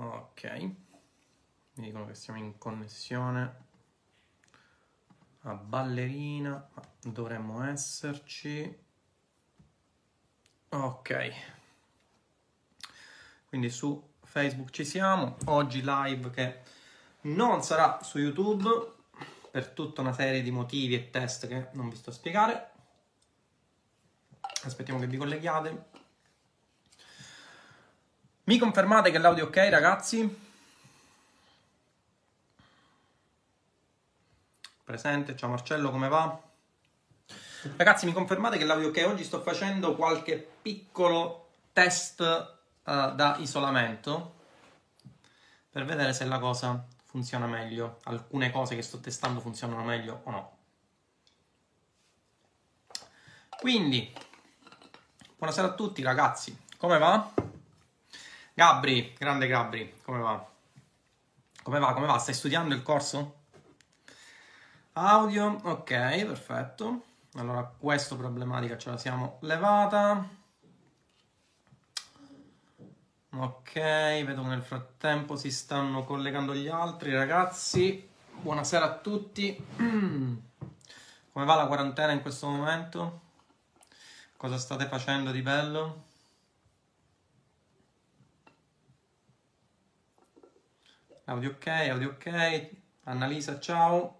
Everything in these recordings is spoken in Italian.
Ok. Mi dicono che siamo in connessione a ballerina, dovremmo esserci. Ok. Quindi su Facebook ci siamo. Oggi live che non sarà su YouTube per tutta una serie di motivi e test che non vi sto a spiegare. Aspettiamo che vi colleghiate. Mi confermate che l'audio è ok, ragazzi? Presente, ciao Marcello, come va? Ragazzi, mi confermate che l'audio è ok? Oggi sto facendo qualche piccolo test uh, da isolamento per vedere se la cosa funziona meglio. Alcune cose che sto testando funzionano meglio o no. Quindi, buonasera a tutti ragazzi, come va? Gabri, grande Gabri, come va? Come va? Come va? Stai studiando il corso? Audio, ok, perfetto. Allora, questa problematica ce la siamo levata. Ok, vedo che nel frattempo si stanno collegando gli altri ragazzi. Buonasera a tutti. Come va la quarantena in questo momento? Cosa state facendo di bello? Audio ok, audio ok. Annalisa, ciao.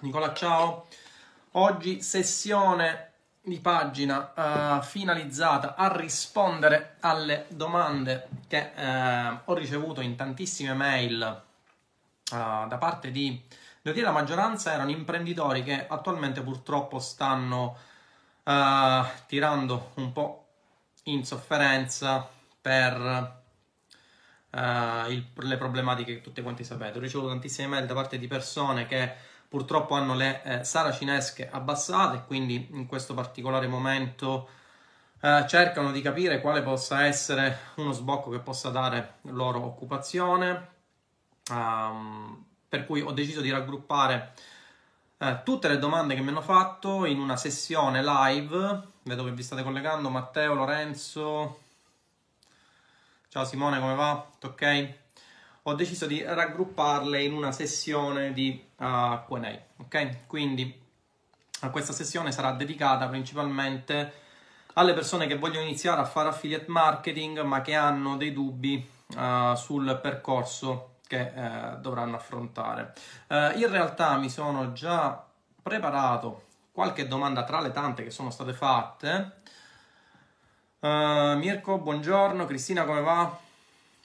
Nicola, ciao. Oggi sessione di pagina uh, finalizzata a rispondere alle domande che uh, ho ricevuto in tantissime mail uh, da parte di, devo dire la maggioranza erano imprenditori che attualmente purtroppo stanno tirando un po' in sofferenza per il, le problematiche che tutte quanti sapete. Ho ricevuto tantissime mail da parte di persone che purtroppo hanno le eh, saracinesche abbassate, quindi in questo particolare momento eh, cercano di capire quale possa essere uno sbocco che possa dare loro occupazione, um, per cui ho deciso di raggruppare eh, tutte le domande che mi hanno fatto in una sessione live, vedo che vi state collegando, Matteo, Lorenzo, ciao Simone, come va? Tutto ok? ho deciso di raggrupparle in una sessione di uh, Q&A, ok? Quindi questa sessione sarà dedicata principalmente alle persone che vogliono iniziare a fare affiliate marketing ma che hanno dei dubbi uh, sul percorso che uh, dovranno affrontare. Uh, in realtà mi sono già preparato qualche domanda tra le tante che sono state fatte. Uh, Mirko, buongiorno. Cristina, come va?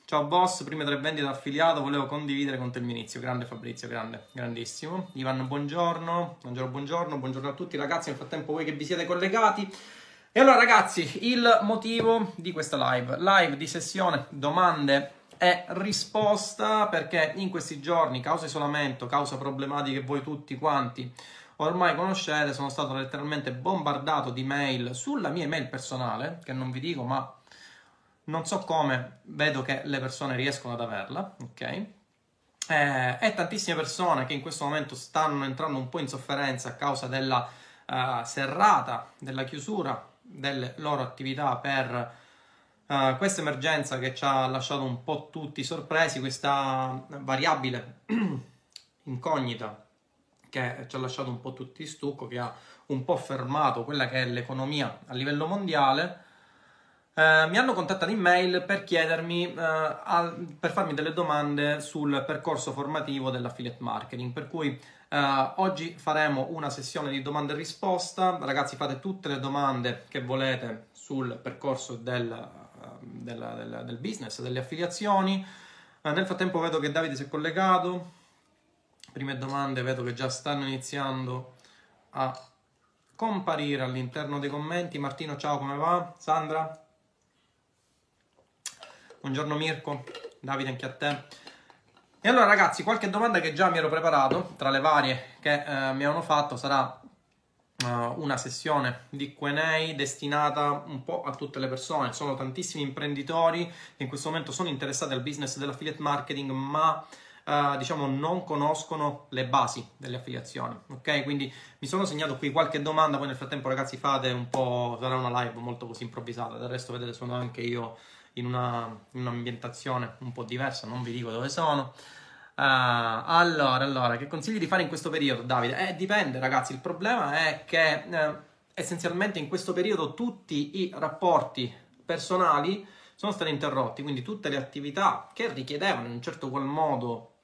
Ciao boss, prima tre vendite affiliato, volevo condividere con te il mio inizio. Grande Fabrizio, grande, grandissimo. Ivan, buongiorno. Buongiorno, buongiorno, buongiorno a tutti ragazzi. Nel frattempo voi che vi siete collegati. E allora ragazzi, il motivo di questa live, live di sessione domande e risposta, perché in questi giorni, causa isolamento, causa problematiche voi tutti quanti ormai conoscete, sono stato letteralmente bombardato di mail sulla mia email personale, che non vi dico, ma non so come, vedo che le persone riescono ad averla, ok? Eh, e tantissime persone che in questo momento stanno entrando un po' in sofferenza a causa della uh, serrata, della chiusura delle loro attività per uh, questa emergenza che ci ha lasciato un po' tutti sorpresi, questa variabile incognita che ci ha lasciato un po' tutti in stucco, che ha un po' fermato quella che è l'economia a livello mondiale Uh, mi hanno contattato in mail per chiedermi, uh, a, per farmi delle domande sul percorso formativo dell'affiliate marketing. Per cui uh, oggi faremo una sessione di domande e risposta. Ragazzi, fate tutte le domande che volete sul percorso del, del, del, del business, delle affiliazioni. nel frattempo vedo che Davide si è collegato. Prime domande vedo che già stanno iniziando a comparire all'interno dei commenti. Martino, ciao, come va? Sandra? Buongiorno Mirko, Davide anche a te. E allora ragazzi, qualche domanda che già mi ero preparato, tra le varie che eh, mi hanno fatto, sarà uh, una sessione di Q&A destinata un po' a tutte le persone. Sono tantissimi imprenditori che in questo momento sono interessati al business dell'affiliate marketing, ma uh, diciamo non conoscono le basi delle affiliazioni. Ok, quindi mi sono segnato qui qualche domanda, poi nel frattempo ragazzi fate un po', sarà una live molto così improvvisata, del resto vedete sono anche io in, una, in un'ambientazione un po' diversa, non vi dico dove sono. Uh, allora, allora, che consigli di fare in questo periodo, Davide? Eh, dipende, ragazzi. Il problema è che eh, essenzialmente in questo periodo tutti i rapporti personali sono stati interrotti, quindi tutte le attività che richiedevano in un certo qual modo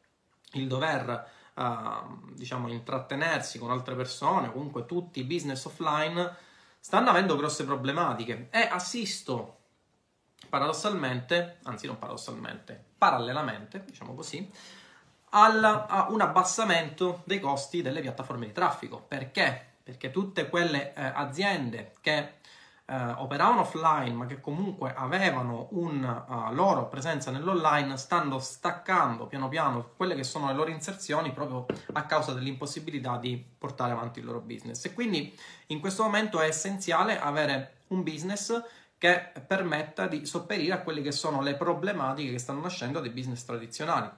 il dover uh, diciamo intrattenersi con altre persone, comunque tutti i business offline stanno avendo grosse problematiche e assisto paradossalmente, anzi non paradossalmente, parallelamente, diciamo così, al, a un abbassamento dei costi delle piattaforme di traffico. Perché? Perché tutte quelle eh, aziende che eh, operavano offline ma che comunque avevano una uh, eh, loro presenza nell'online stanno staccando piano piano quelle che sono le loro inserzioni proprio a causa dell'impossibilità di portare avanti il loro business e quindi in questo momento è essenziale avere un business che permetta di sopperire a quelle che sono le problematiche che stanno nascendo dei business tradizionali.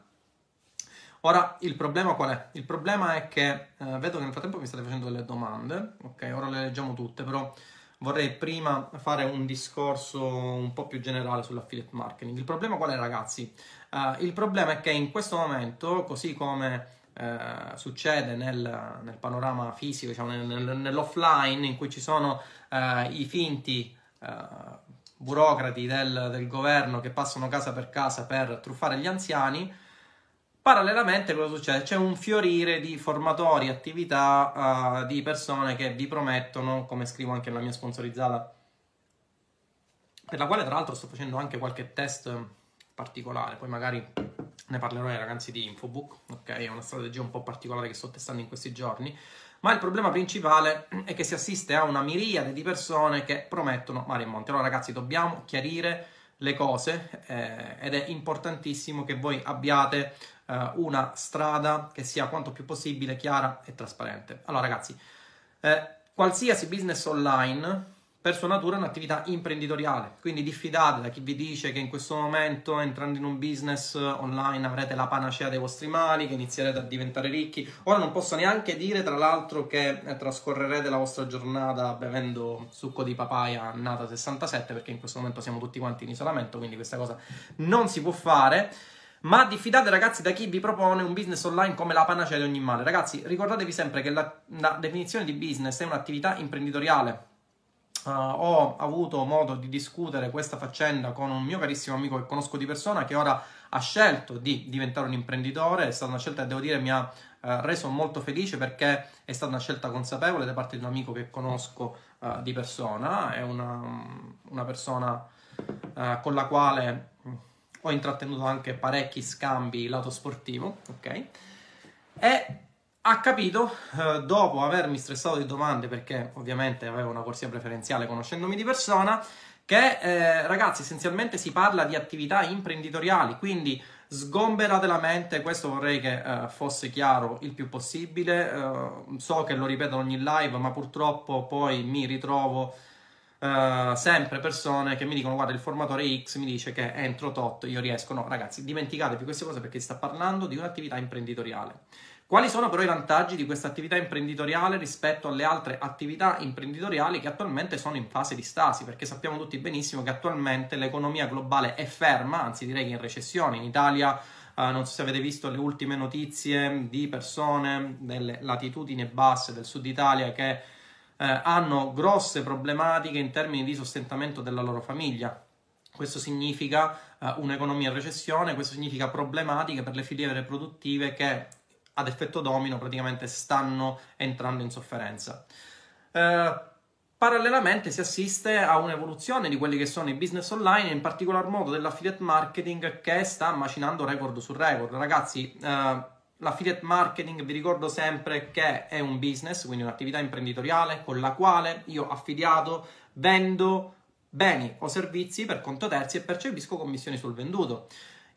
Ora, il problema qual è? Il problema è che eh, vedo che nel frattempo mi state facendo delle domande, ok, ora le leggiamo tutte, però vorrei prima fare un discorso un po' più generale sull'affiliate marketing. Il problema qual è, ragazzi? Uh, il problema è che in questo momento, così come uh, succede nel, nel, panorama fisico, diciamo, nel, nell'offline, in cui ci sono uh, i finti burocrati del, del governo che passano casa per casa per truffare gli anziani, Parallelamente cosa succede? C'è un fiorire di formatori, attività uh, di persone che vi promettono, come scrivo anche nella mia sponsorizzata, per la quale tra l'altro sto facendo anche qualche test particolare, poi magari ne parlerò ai ragazzi di Infobook, ok? È una strategia un po' particolare che sto testando in questi giorni, ma il problema principale è che si assiste a una miriade di persone che promettono mare e monte. Allora ragazzi, dobbiamo chiarire le cose eh, ed è importantissimo che voi abbiate eh, una strada che sia quanto più possibile chiara e trasparente. Allora ragazzi, eh, qualsiasi business online per sua natura è un'attività imprenditoriale, quindi diffidate da chi vi dice che in questo momento entrando in un business online avrete la panacea dei vostri mali, che inizierete a diventare ricchi. Ora non posso neanche dire tra l'altro che eh, trascorrerete la vostra giornata bevendo succo di papaya nata 67 perché in questo momento siamo tutti quanti in isolamento, quindi questa cosa non si può fare. Ma diffidate ragazzi da chi vi propone un business online come la panacea di ogni male. Ragazzi, ricordatevi sempre che la, la definizione di business è un'attività imprenditoriale. Uh, ho avuto modo di discutere questa faccenda con un mio carissimo amico che conosco di persona che ora ha scelto di diventare un imprenditore. È stata una scelta che devo dire mi ha uh, reso molto felice perché è stata una scelta consapevole da parte di un amico che conosco uh, di persona. È una, una persona con la quale ho intrattenuto anche parecchi scambi lato sportivo, ok? E ha capito, eh, dopo avermi stressato di domande, perché ovviamente avevo una corsia preferenziale conoscendomi di persona, che eh, ragazzi essenzialmente si parla di attività imprenditoriali, quindi sgomberate la mente, questo vorrei che eh, fosse chiaro il più possibile, eh, so che lo ripeto ogni live, ma purtroppo poi mi ritrovo Uh, sempre persone che mi dicono guarda il formatore X mi dice che entro tot io riesco no ragazzi dimenticatevi queste cose perché si sta parlando di un'attività imprenditoriale. Quali sono però i vantaggi di questa attività imprenditoriale rispetto alle altre attività imprenditoriali che attualmente sono in fase di stasi? Perché sappiamo tutti benissimo che attualmente l'economia globale è ferma anzi direi che in recessione. In Italia Uh, non so se avete visto le ultime notizie di persone delle latitudini basse del sud Italia che eh, hanno grosse problematiche in termini di sostentamento della loro famiglia. Questo significa eh, un'economia in recessione, questo significa problematiche per le filiere produttive che ad effetto domino praticamente stanno entrando in sofferenza. Eh, parallelamente si assiste a un'evoluzione di quelli che sono i business online, in particolar modo dell'affiliate marketing che sta macinando record su record. Ragazzi, eh, L'affiliate marketing vi ricordo sempre che è un business, quindi un'attività imprenditoriale con la quale io affiliato vendo beni o servizi per conto terzi e percepisco commissioni sul venduto.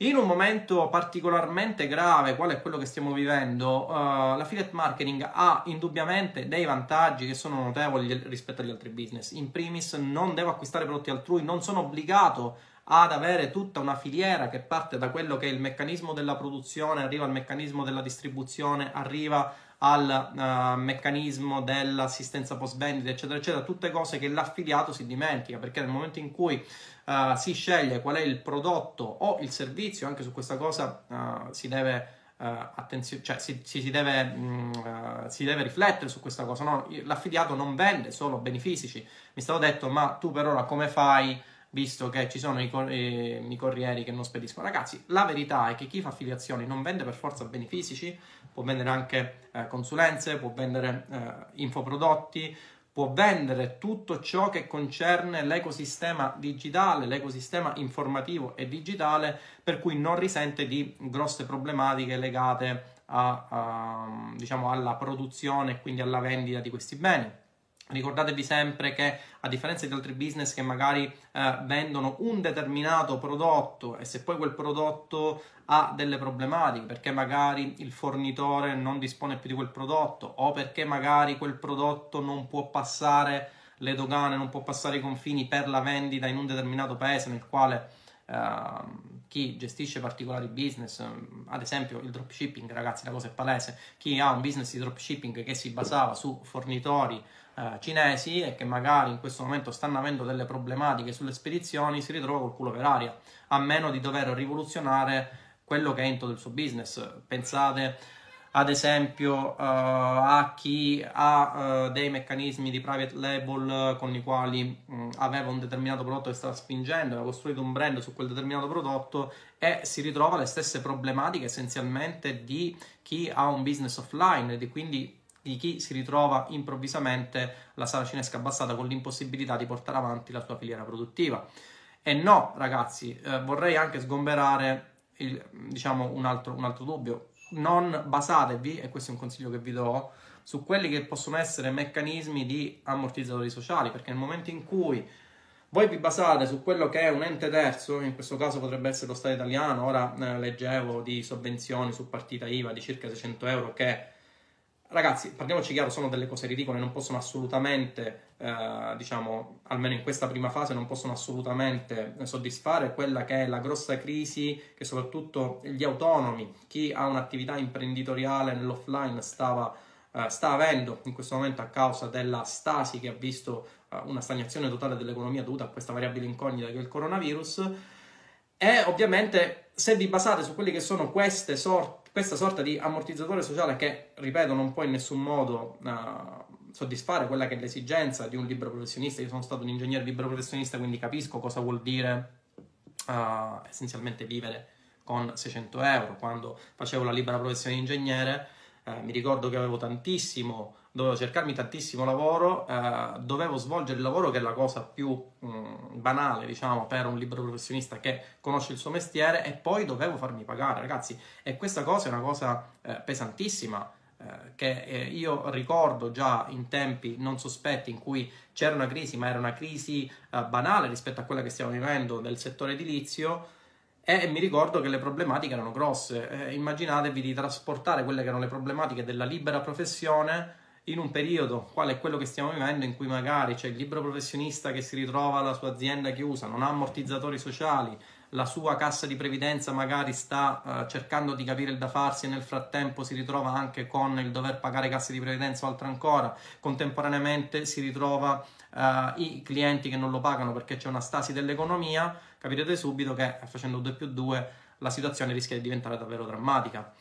In un momento particolarmente grave, quale è quello che stiamo vivendo, uh, l'affiliate marketing ha indubbiamente dei vantaggi che sono notevoli rispetto agli altri business. In primis, non devo acquistare prodotti altrui, non sono obbligato ad avere tutta una filiera che parte da quello che è il meccanismo della produzione, arriva al meccanismo della distribuzione, arriva al uh, meccanismo dell'assistenza post vendita, eccetera, eccetera, tutte cose che l'affiliato si dimentica, perché nel momento in cui uh, si sceglie qual è il prodotto o il servizio, anche su questa cosa uh, si deve attenzione, cioè si, si, deve, mm, uh, si, deve, riflettere su questa cosa. No? L'affiliato non vende solo beni fisici. Mi stavo detto, ma tu per ora come fai? Visto che ci sono i, i, i corrieri che non spediscono. Ragazzi, la verità è che chi fa affiliazioni non vende per forza beni fisici, può vendere anche eh, consulenze, può vendere eh, infoprodotti, può vendere tutto ciò che concerne l'ecosistema digitale, l'ecosistema informativo e digitale, per cui non risente di grosse problematiche legate a, a, diciamo, alla produzione e quindi alla vendita di questi beni. Ricordatevi sempre che a differenza di altri business che magari eh, vendono un determinato prodotto e se poi quel prodotto ha delle problematiche perché magari il fornitore non dispone più di quel prodotto o perché magari quel prodotto non può passare le dogane, non può passare i confini per la vendita in un determinato paese nel quale eh, chi gestisce particolari business, ad esempio il dropshipping, ragazzi, la cosa è palese, chi ha un business di dropshipping che si basava su fornitori eh, cinesi e che magari in questo momento stanno avendo delle problematiche sulle spedizioni, si ritrova col culo per aria, a meno di dover rivoluzionare quello che è in tutto il suo business. Pensate ad esempio uh, a chi ha uh, dei meccanismi di private label con i quali um, aveva un determinato prodotto che stava spingendo, aveva costruito un brand su quel determinato prodotto e si ritrova le stesse problematiche essenzialmente di chi ha un business offline e quindi di chi si ritrova improvvisamente la sala cinesca abbassata con l'impossibilità di portare avanti la sua filiera produttiva. E no, ragazzi, eh, vorrei anche sgomberare il, diciamo, un, altro, un altro dubbio. Non basatevi, e questo è un consiglio che vi do, su quelli che possono essere meccanismi di ammortizzatori sociali, perché nel momento in cui voi vi basate su quello che è un ente terzo, in questo caso potrebbe essere lo Stato italiano, ora eh, leggevo di sovvenzioni su partita IVA di circa 600 euro che Ragazzi, parliamoci chiaro, sono delle cose ridicole, non possono assolutamente, eh, diciamo, almeno in questa prima fase, non possono assolutamente soddisfare quella che è la grossa crisi che soprattutto gli autonomi, chi ha un'attività imprenditoriale nell'offline stava, eh, sta avendo in questo momento a causa della stasi che ha visto eh, una stagnazione totale dell'economia dovuta a questa variabile incognita che è il coronavirus. E ovviamente se vi basate su quelle che sono queste sorte questa sorta di ammortizzatore sociale che, ripeto, non può in nessun modo uh, soddisfare quella che è l'esigenza di un libero professionista. Io sono stato un ingegnere libero professionista, quindi capisco cosa vuol dire uh, essenzialmente vivere con 600 euro. Quando facevo la libera professione di ingegnere, uh, mi ricordo che avevo tantissimo dovevo cercarmi tantissimo lavoro, eh, dovevo svolgere il lavoro che è la cosa più mh, mm, banale, diciamo, per un libero professionista che conosce il suo mestiere e poi dovevo farmi pagare, ragazzi. E questa cosa è una cosa eh, pesantissima. Eh, che eh, io ricordo già in tempi non sospetti in cui c'era una crisi, ma era una crisi eh, banale rispetto a quella che stiamo vivendo nel settore edilizio, e mi ricordo che le problematiche erano grosse. Immaginatevi di trasportare quelle che erano le problematiche della libera professione in un periodo quale è quello che stiamo vivendo in cui magari c'è il libero professionista che si ritrova la sua azienda chiusa, non ha ammortizzatori sociali, la sua cassa di previdenza magari sta uh, cercando di capire il da farsi e nel frattempo si ritrova anche con il dover pagare casse di previdenza o altro ancora, contemporaneamente si ritrova uh, i clienti che non lo pagano perché c'è una stasi dell'economia, capirete subito che facendo 2 più 2 la situazione rischia di diventare davvero drammatica.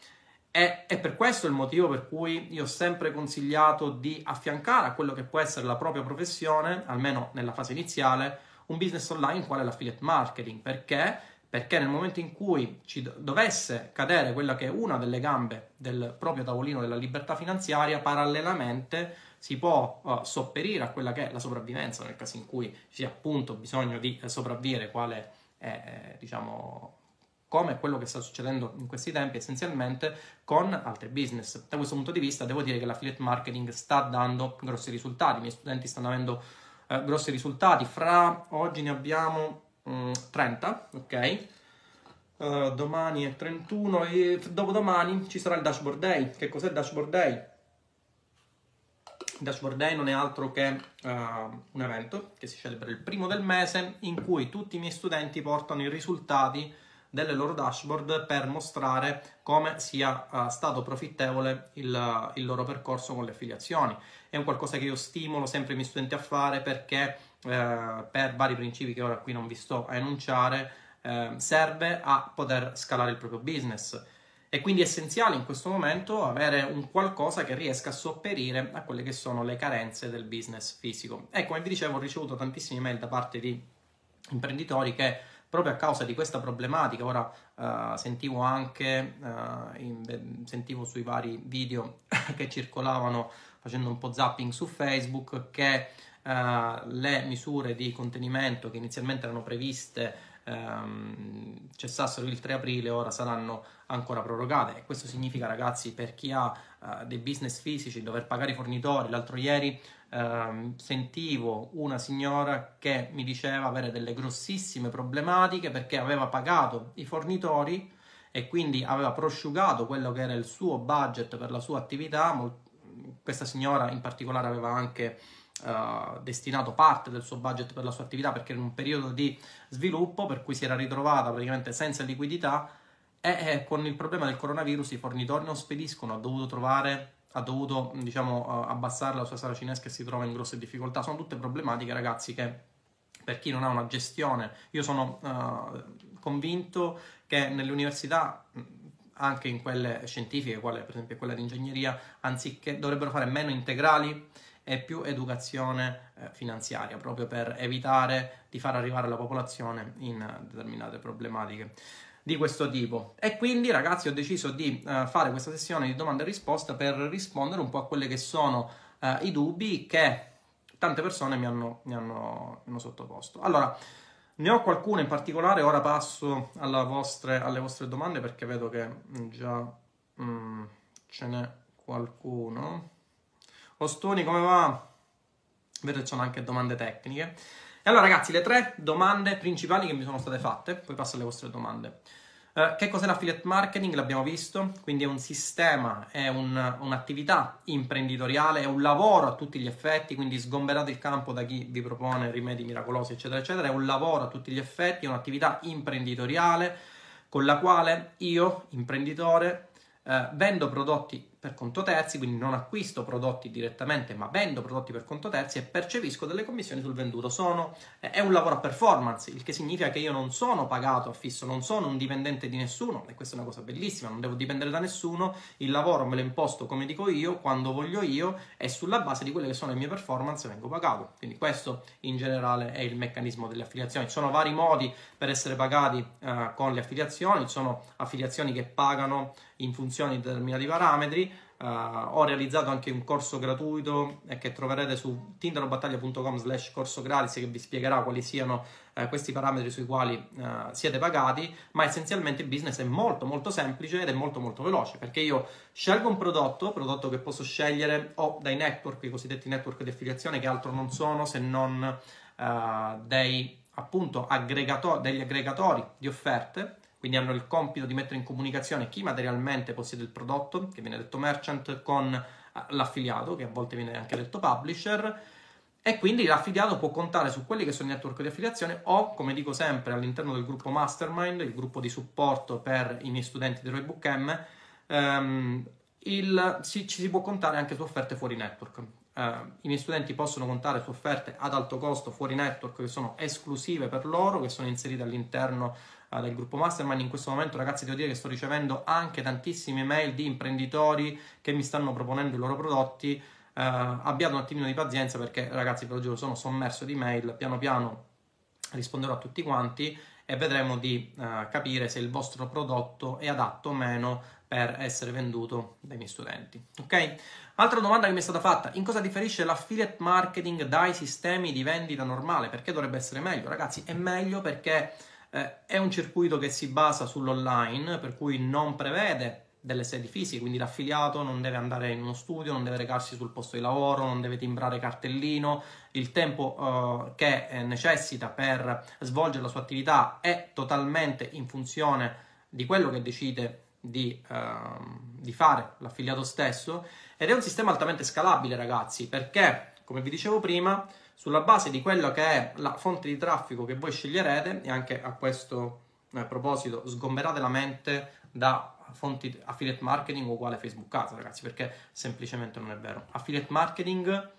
E è per questo il motivo per cui io ho sempre consigliato di affiancare a quello che può essere la propria professione, almeno nella fase iniziale, un business online quale l'affiliate marketing. Perché? Perché nel momento in cui ci dovesse cadere quella che è una delle gambe del proprio tavolino della libertà finanziaria, parallelamente si può uh, sopperire a quella che è la sopravvivenza nel caso in cui ci sia appunto bisogno di eh, sopravvivere, quale è, eh, diciamo, come quello che sta succedendo in questi tempi essenzialmente con altri business. Da questo punto di vista devo dire che l'affiliate marketing sta dando grossi risultati, i miei studenti stanno avendo eh, grossi risultati, fra oggi ne abbiamo mm, 30, ok? Uh, domani è 31 e dopodomani ci sarà il Dashboard Day. Che cos'è il Dashboard Day? Il Dashboard Day non è altro che uh, un evento che si celebra il primo del mese in cui tutti i miei studenti portano i risultati delle loro dashboard per mostrare come sia uh, stato profittevole il, il, loro percorso con le affiliazioni. È un qualcosa che io stimolo sempre i miei studenti a fare perché uh, per vari principi che ora qui non vi sto a enunciare uh, serve a poter scalare il proprio business. E quindi è essenziale in questo momento avere un qualcosa che riesca a sopperire a quelle che sono le carenze del business fisico. E come vi dicevo, ho ricevuto tantissime mail da parte di imprenditori che proprio a causa di questa problematica, ora uh, sentivo anche, uh, in, sentivo sui vari video che circolavano facendo un po' zapping su Facebook, che uh, le misure di contenimento che inizialmente erano previste ehm, cessassero il 3 aprile, ora saranno ancora prorogate. E questo significa, ragazzi, per chi ha dei business fisici, dover pagare i fornitori. L'altro ieri ehm, sentivo una signora che mi diceva avere delle grossissime problematiche perché aveva pagato i fornitori e quindi aveva prosciugato quello che era il suo budget per la sua attività. Questa signora in particolare aveva anche uh, destinato parte del suo budget per la sua attività perché era in un periodo di sviluppo per cui si era ritrovata praticamente senza liquidità e, e con il problema del coronavirus i fornitori non spediscono, ha dovuto trovare ha dovuto diciamo abbassare la sua sala cinesca e si trova in grosse difficoltà. Sono tutte problematiche ragazzi che per chi non ha una gestione io sono uh, convinto che nelle università anche in quelle scientifiche, quale per esempio quella di ingegneria, anziché dovrebbero fare meno integrali e più educazione eh, finanziaria, proprio per evitare di far arrivare la popolazione in determinate problematiche di questo tipo. E quindi, ragazzi, ho deciso di uh, fare questa sessione di domande e risposte per rispondere un po' a quelli che sono uh, i dubbi che tante persone mi hanno, mi hanno, hanno sottoposto. Allora, ne ho qualcuno in particolare, ora passo vostre, alle vostre domande perché vedo che già mm, ce n'è qualcuno. Ostoni, come va? Vedo che ci sono anche domande tecniche. Allora ragazzi, le tre domande principali che mi sono state fatte, poi passo alle vostre domande. Uh, che cos'è l'affiliate marketing? L'abbiamo visto, quindi è un sistema, è un, un'attività imprenditoriale, è un lavoro a tutti gli effetti, quindi sgomberate il campo da chi vi propone rimedi miracolosi, eccetera, eccetera, è un lavoro a tutti gli effetti, è un'attività imprenditoriale con la quale io, imprenditore, uh, vendo prodotti per conto terzi, quindi non acquisto prodotti direttamente, ma vendo prodotti per conto terzi e percepisco delle commissioni sul venduto. Sono, è un lavoro a performance, il che significa che io non sono pagato a fisso, non sono un dipendente di nessuno, e questa è una cosa bellissima, non devo dipendere da nessuno, il lavoro me lo imposto come dico io, quando voglio io, e sulla base di quelle che sono le mie performance vengo pagato. Quindi questo in generale è il meccanismo delle affiliazioni. Ci sono vari modi per essere pagati eh, con le affiliazioni, ci sono affiliazioni che pagano in funzione di determinati parametri, Uh, ho realizzato anche un corso gratuito eh, che troverete su tinderobattaglia.com slash corso gratis che vi spiegherà quali siano uh, questi parametri sui quali uh, siete pagati, ma essenzialmente il business è molto molto semplice ed è molto molto veloce perché io scelgo un prodotto, prodotto che posso scegliere o dai network, i cosiddetti network di affiliazione che altro non sono se non dei appunto aggregato- degli aggregatori di offerte quindi hanno il compito di mettere in comunicazione chi materialmente possiede il prodotto, che viene detto merchant, con eh, l'affiliato, che a volte viene anche detto publisher, e quindi l'affiliato può contare su quelli che sono i network di affiliazione o, come dico sempre, all'interno del gruppo Mastermind, il gruppo di supporto per i miei studenti di Roybook M, ehm, il, ci, ci si può contare anche su offerte fuori network. Uh, I miei studenti possono contare su offerte ad alto costo fuori network che sono esclusive per loro, che sono inserite all'interno uh, del gruppo Mastermind. In questo momento, ragazzi, devo dire che sto ricevendo anche tantissime mail di imprenditori che mi stanno proponendo i loro prodotti. Uh, abbiate un attimino di pazienza perché, ragazzi, ve lo giuro, sono sommerso di mail. Piano piano risponderò a tutti quanti e vedremo di uh, capire se il vostro prodotto è adatto o meno per essere venduto dai miei studenti. Ok? Altra domanda che mi è stata fatta: in cosa differisce l'affiliate marketing dai sistemi di vendita normale? Perché dovrebbe essere meglio? Ragazzi, è meglio perché eh, è un circuito che si basa sull'online, per cui non prevede delle sedi fisiche, quindi l'affiliato non deve andare in uno studio, non deve recarsi sul posto di lavoro, non deve timbrare cartellino, il tempo eh, che eh, necessita per svolgere la sua attività è totalmente in funzione di quello che decide di, uh, di fare l'affiliato stesso ed è un sistema altamente scalabile ragazzi perché come vi dicevo prima sulla base di quella che è la fonte di traffico che voi sceglierete e anche a questo a proposito, sgomberate la mente da fonti affiliate marketing uguale Facebook Ads, ragazzi, perché semplicemente non è vero. Affiliate marketing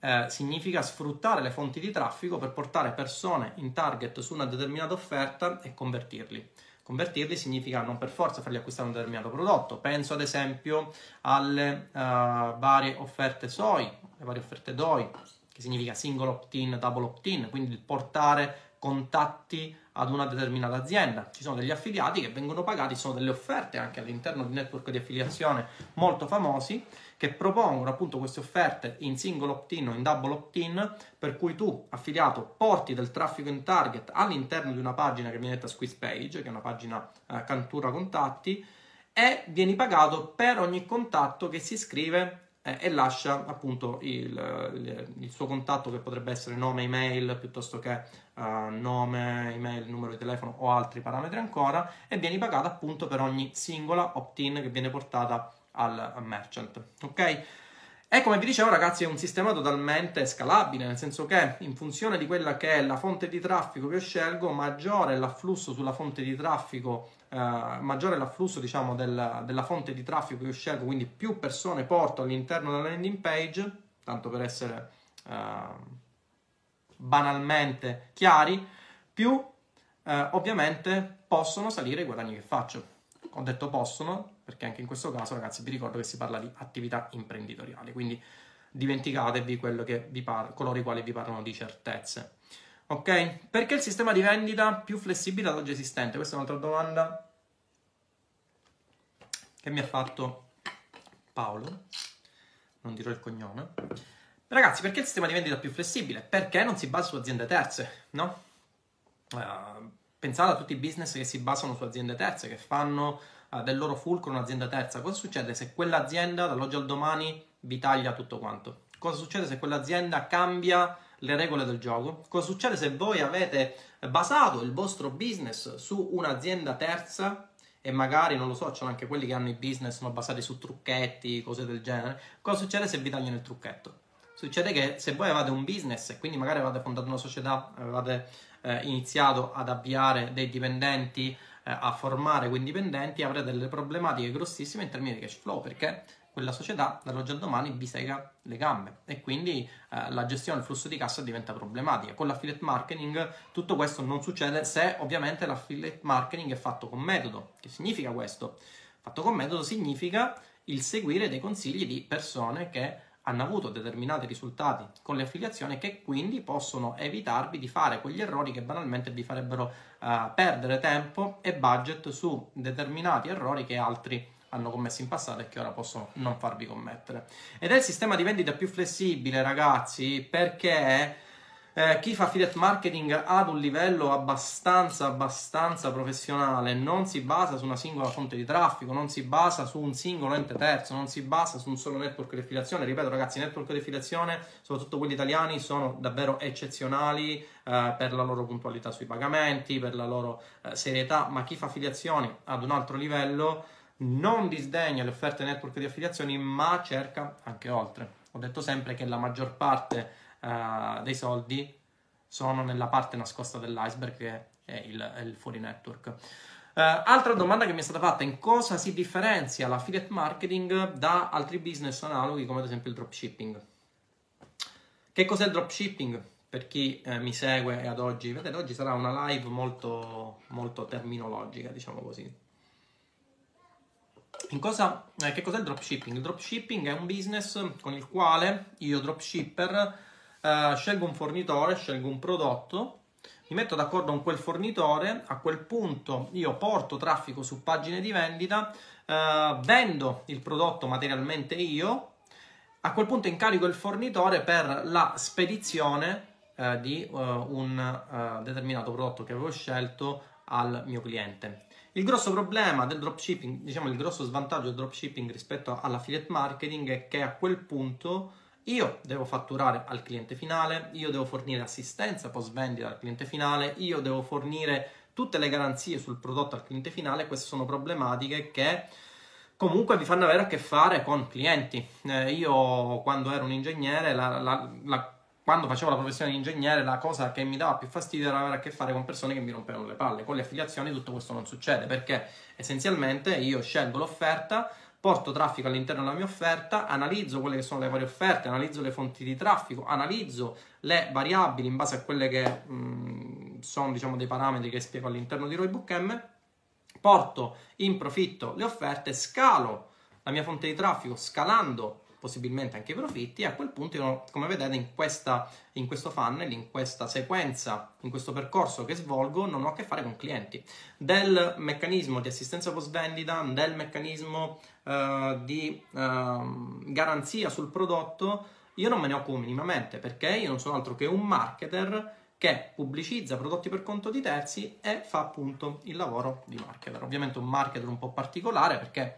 eh, significa sfruttare le fonti di traffico per portare persone in target su una determinata offerta e convertirli. Convertirli significa non per forza farli acquistare un determinato prodotto. Penso ad esempio alle uh, varie offerte SOI, le varie offerte DOI, che significa single opt-in, double opt-in, quindi portare contatti ad una determinata azienda. Ci sono degli affiliati che vengono pagati, sono delle offerte anche all'interno di network di affiliazione molto famosi che propongono appunto queste offerte in single opt-in o in double opt-in per cui tu, affiliato, porti del traffico in target all'interno di una pagina che viene detta squeeze page, che è una pagina eh, cantura contatti e vieni pagato per ogni contatto che si iscrive eh, e lascia appunto il, il, suo contatto che potrebbe essere nome, email piuttosto che uh, nome, email, numero di telefono o altri parametri ancora e vieni pagato appunto per ogni singola opt-in che viene portata al merchant. Ok? E come vi dicevo ragazzi è un sistema totalmente scalabile, nel senso che in funzione di quella che è la fonte di traffico che scelgo, maggiore è l'afflusso sulla fonte di traffico, eh, maggiore l'afflusso diciamo della, della, fonte di traffico che scelgo, quindi più persone porto all'interno della landing page, tanto per essere eh, banalmente chiari, più eh, ovviamente possono salire i guadagni che faccio. Ho detto possono perché anche in questo caso, ragazzi, vi ricordo che si parla di attività imprenditoriali, quindi dimenticatevi parla, coloro i quali vi parlano di certezze. Ok? Perché il sistema di vendita più flessibile ad oggi esistente? Questa è un'altra domanda che mi ha fatto Paolo, non dirò il cognome. Ragazzi, perché il sistema di vendita più flessibile? Perché non si basa su aziende terze, no? Uh, pensate a tutti i business che si basano su aziende terze, che fanno del loro fulcro un'azienda terza. Cosa succede se quell'azienda dall'oggi al domani vi taglia tutto quanto? Cosa succede se quell'azienda cambia le regole del gioco? Cosa succede se voi avete basato il vostro business su un'azienda terza e magari, non lo so, c'è anche quelli che hanno i business sono basati su trucchetti, cose del genere. Cosa succede se vi tagliano il trucchetto? Succede che se voi avete un business e quindi magari avete fondato una società, avete eh, iniziato ad avviare dei dipendenti, a formare quei dipendenti, avrete delle problematiche grossissime in termini di cash flow perché quella società dall'oggi al domani vi sega le gambe e quindi eh, la gestione del flusso di cassa diventa problematica. Con l'affiliate marketing tutto questo non succede se ovviamente l'affiliate marketing è fatto con metodo. Che significa questo? Fatto con metodo significa il seguire dei consigli di persone che hanno avuto determinati risultati con le affiliazioni che quindi possono evitarvi di fare quegli errori che banalmente vi farebbero uh, perdere tempo e budget su determinati errori che altri hanno commesso in passato e che ora possono non farvi commettere. Ed è il sistema di vendita più flessibile, ragazzi, perché eh, chi fa affiliate marketing ad un livello abbastanza, abbastanza professionale non si basa su una singola fonte di traffico, non si basa su un singolo ente terzo, non si basa su un solo network di affiliazione. Ripeto, ragazzi, i network di affiliazione, soprattutto quelli italiani, sono davvero eccezionali eh, per la loro puntualità sui pagamenti, per la loro eh, serietà, ma chi fa affiliazioni ad un altro livello non disdegna le offerte network di affiliazioni, ma cerca anche oltre. Ho detto sempre che la maggior parte uh, dei soldi sono nella parte nascosta dell'iceberg che è il, è il fuori network. Uh, altra domanda che mi è stata fatta, in cosa si differenzia l'affiliate marketing da altri business analoghi come ad esempio il dropshipping? Che cos'è il dropshipping? Per chi eh, mi segue ad oggi, vedete, oggi sarà una live molto, molto terminologica, diciamo così. In cosa, eh, che cos'è il dropshipping? Il dropshipping è un business con il quale io, dropshipper, uh, scelgo un fornitore, scelgo un prodotto, mi metto d'accordo con quel fornitore, a quel punto io porto traffico su pagine di vendita, uh, vendo il prodotto materialmente io, a quel punto incarico il fornitore per la spedizione uh, di un determinato prodotto che avevo scelto al mio cliente. Il grosso problema del dropshipping, diciamo il grosso svantaggio del dropshipping rispetto all'affiliate marketing è che a quel punto io devo fatturare al cliente finale, io devo fornire assistenza post vendita al cliente finale, io devo fornire tutte le garanzie sul prodotto al cliente finale, queste sono problematiche che comunque vi fanno avere a che fare con clienti. Eh, io quando ero un ingegnere la, la, la quando facevo la professione di ingegnere, la cosa che mi dava più fastidio era avere a che fare con persone che mi rompevano le palle. Con le affiliazioni tutto questo non succede perché essenzialmente io scelgo l'offerta, porto traffico all'interno della mia offerta, analizzo quelle che sono le varie offerte, analizzo le fonti di traffico, analizzo le variabili in base a quelle che mh, sono diciamo dei parametri che spiego all'interno di Roybook M, porto in profitto le offerte, scalo la mia fonte di traffico scalando possibilmente anche i profitti e a quel punto io, come vedete in, questa, in questo funnel, in questa sequenza, in questo percorso che svolgo non ho a che fare con clienti. Del meccanismo di assistenza post vendita, del meccanismo uh, di uh, garanzia sul prodotto, io non me ne occupo minimamente perché io non sono altro che un marketer che pubblicizza prodotti per conto di terzi e fa appunto il lavoro di marketer. Ovviamente un marketer un po' particolare perché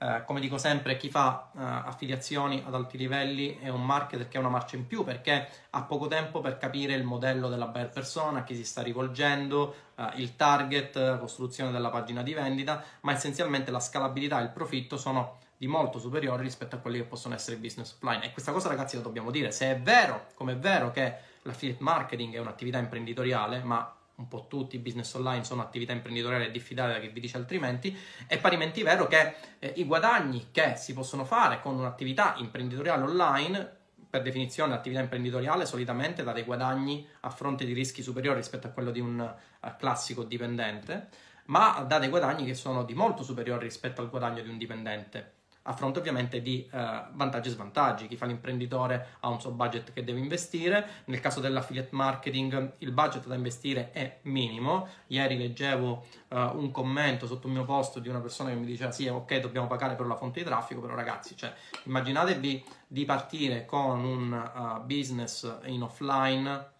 eh, come dico sempre, chi fa eh, affiliazioni ad alti livelli è un marketer che ha una marcia in più perché ha poco tempo per capire il modello della buyer persona, a chi si sta rivolgendo, eh, il target, costruzione della pagina di vendita, ma essenzialmente la scalabilità e il profitto sono di molto superiori rispetto a quelli che possono essere i business offline. E questa cosa, ragazzi, la dobbiamo dire. Se è vero, come è vero che l'affiliate marketing è un'attività imprenditoriale, ma un po' tutti i business online sono attività imprenditoriali e diffidate da chi vi dice altrimenti, è parimenti vero che eh, i guadagni che si possono fare con un'attività imprenditoriale online, per definizione l'attività imprenditoriale solitamente dà dei guadagni a fronte di rischi superiori rispetto a quello di un uh, classico dipendente, ma dà dei guadagni che sono di molto superiori rispetto al guadagno di un dipendente a fronte ovviamente di eh, vantaggi e svantaggi. Chi fa l'imprenditore ha un suo budget che deve investire, nel caso dell'affiliate marketing il budget da investire è minimo. Ieri leggevo uh, un commento sotto il mio post di una persona che mi diceva sì, ok, dobbiamo pagare per la fonte di traffico, però ragazzi, cioè, immaginatevi di partire con un uh, business in offline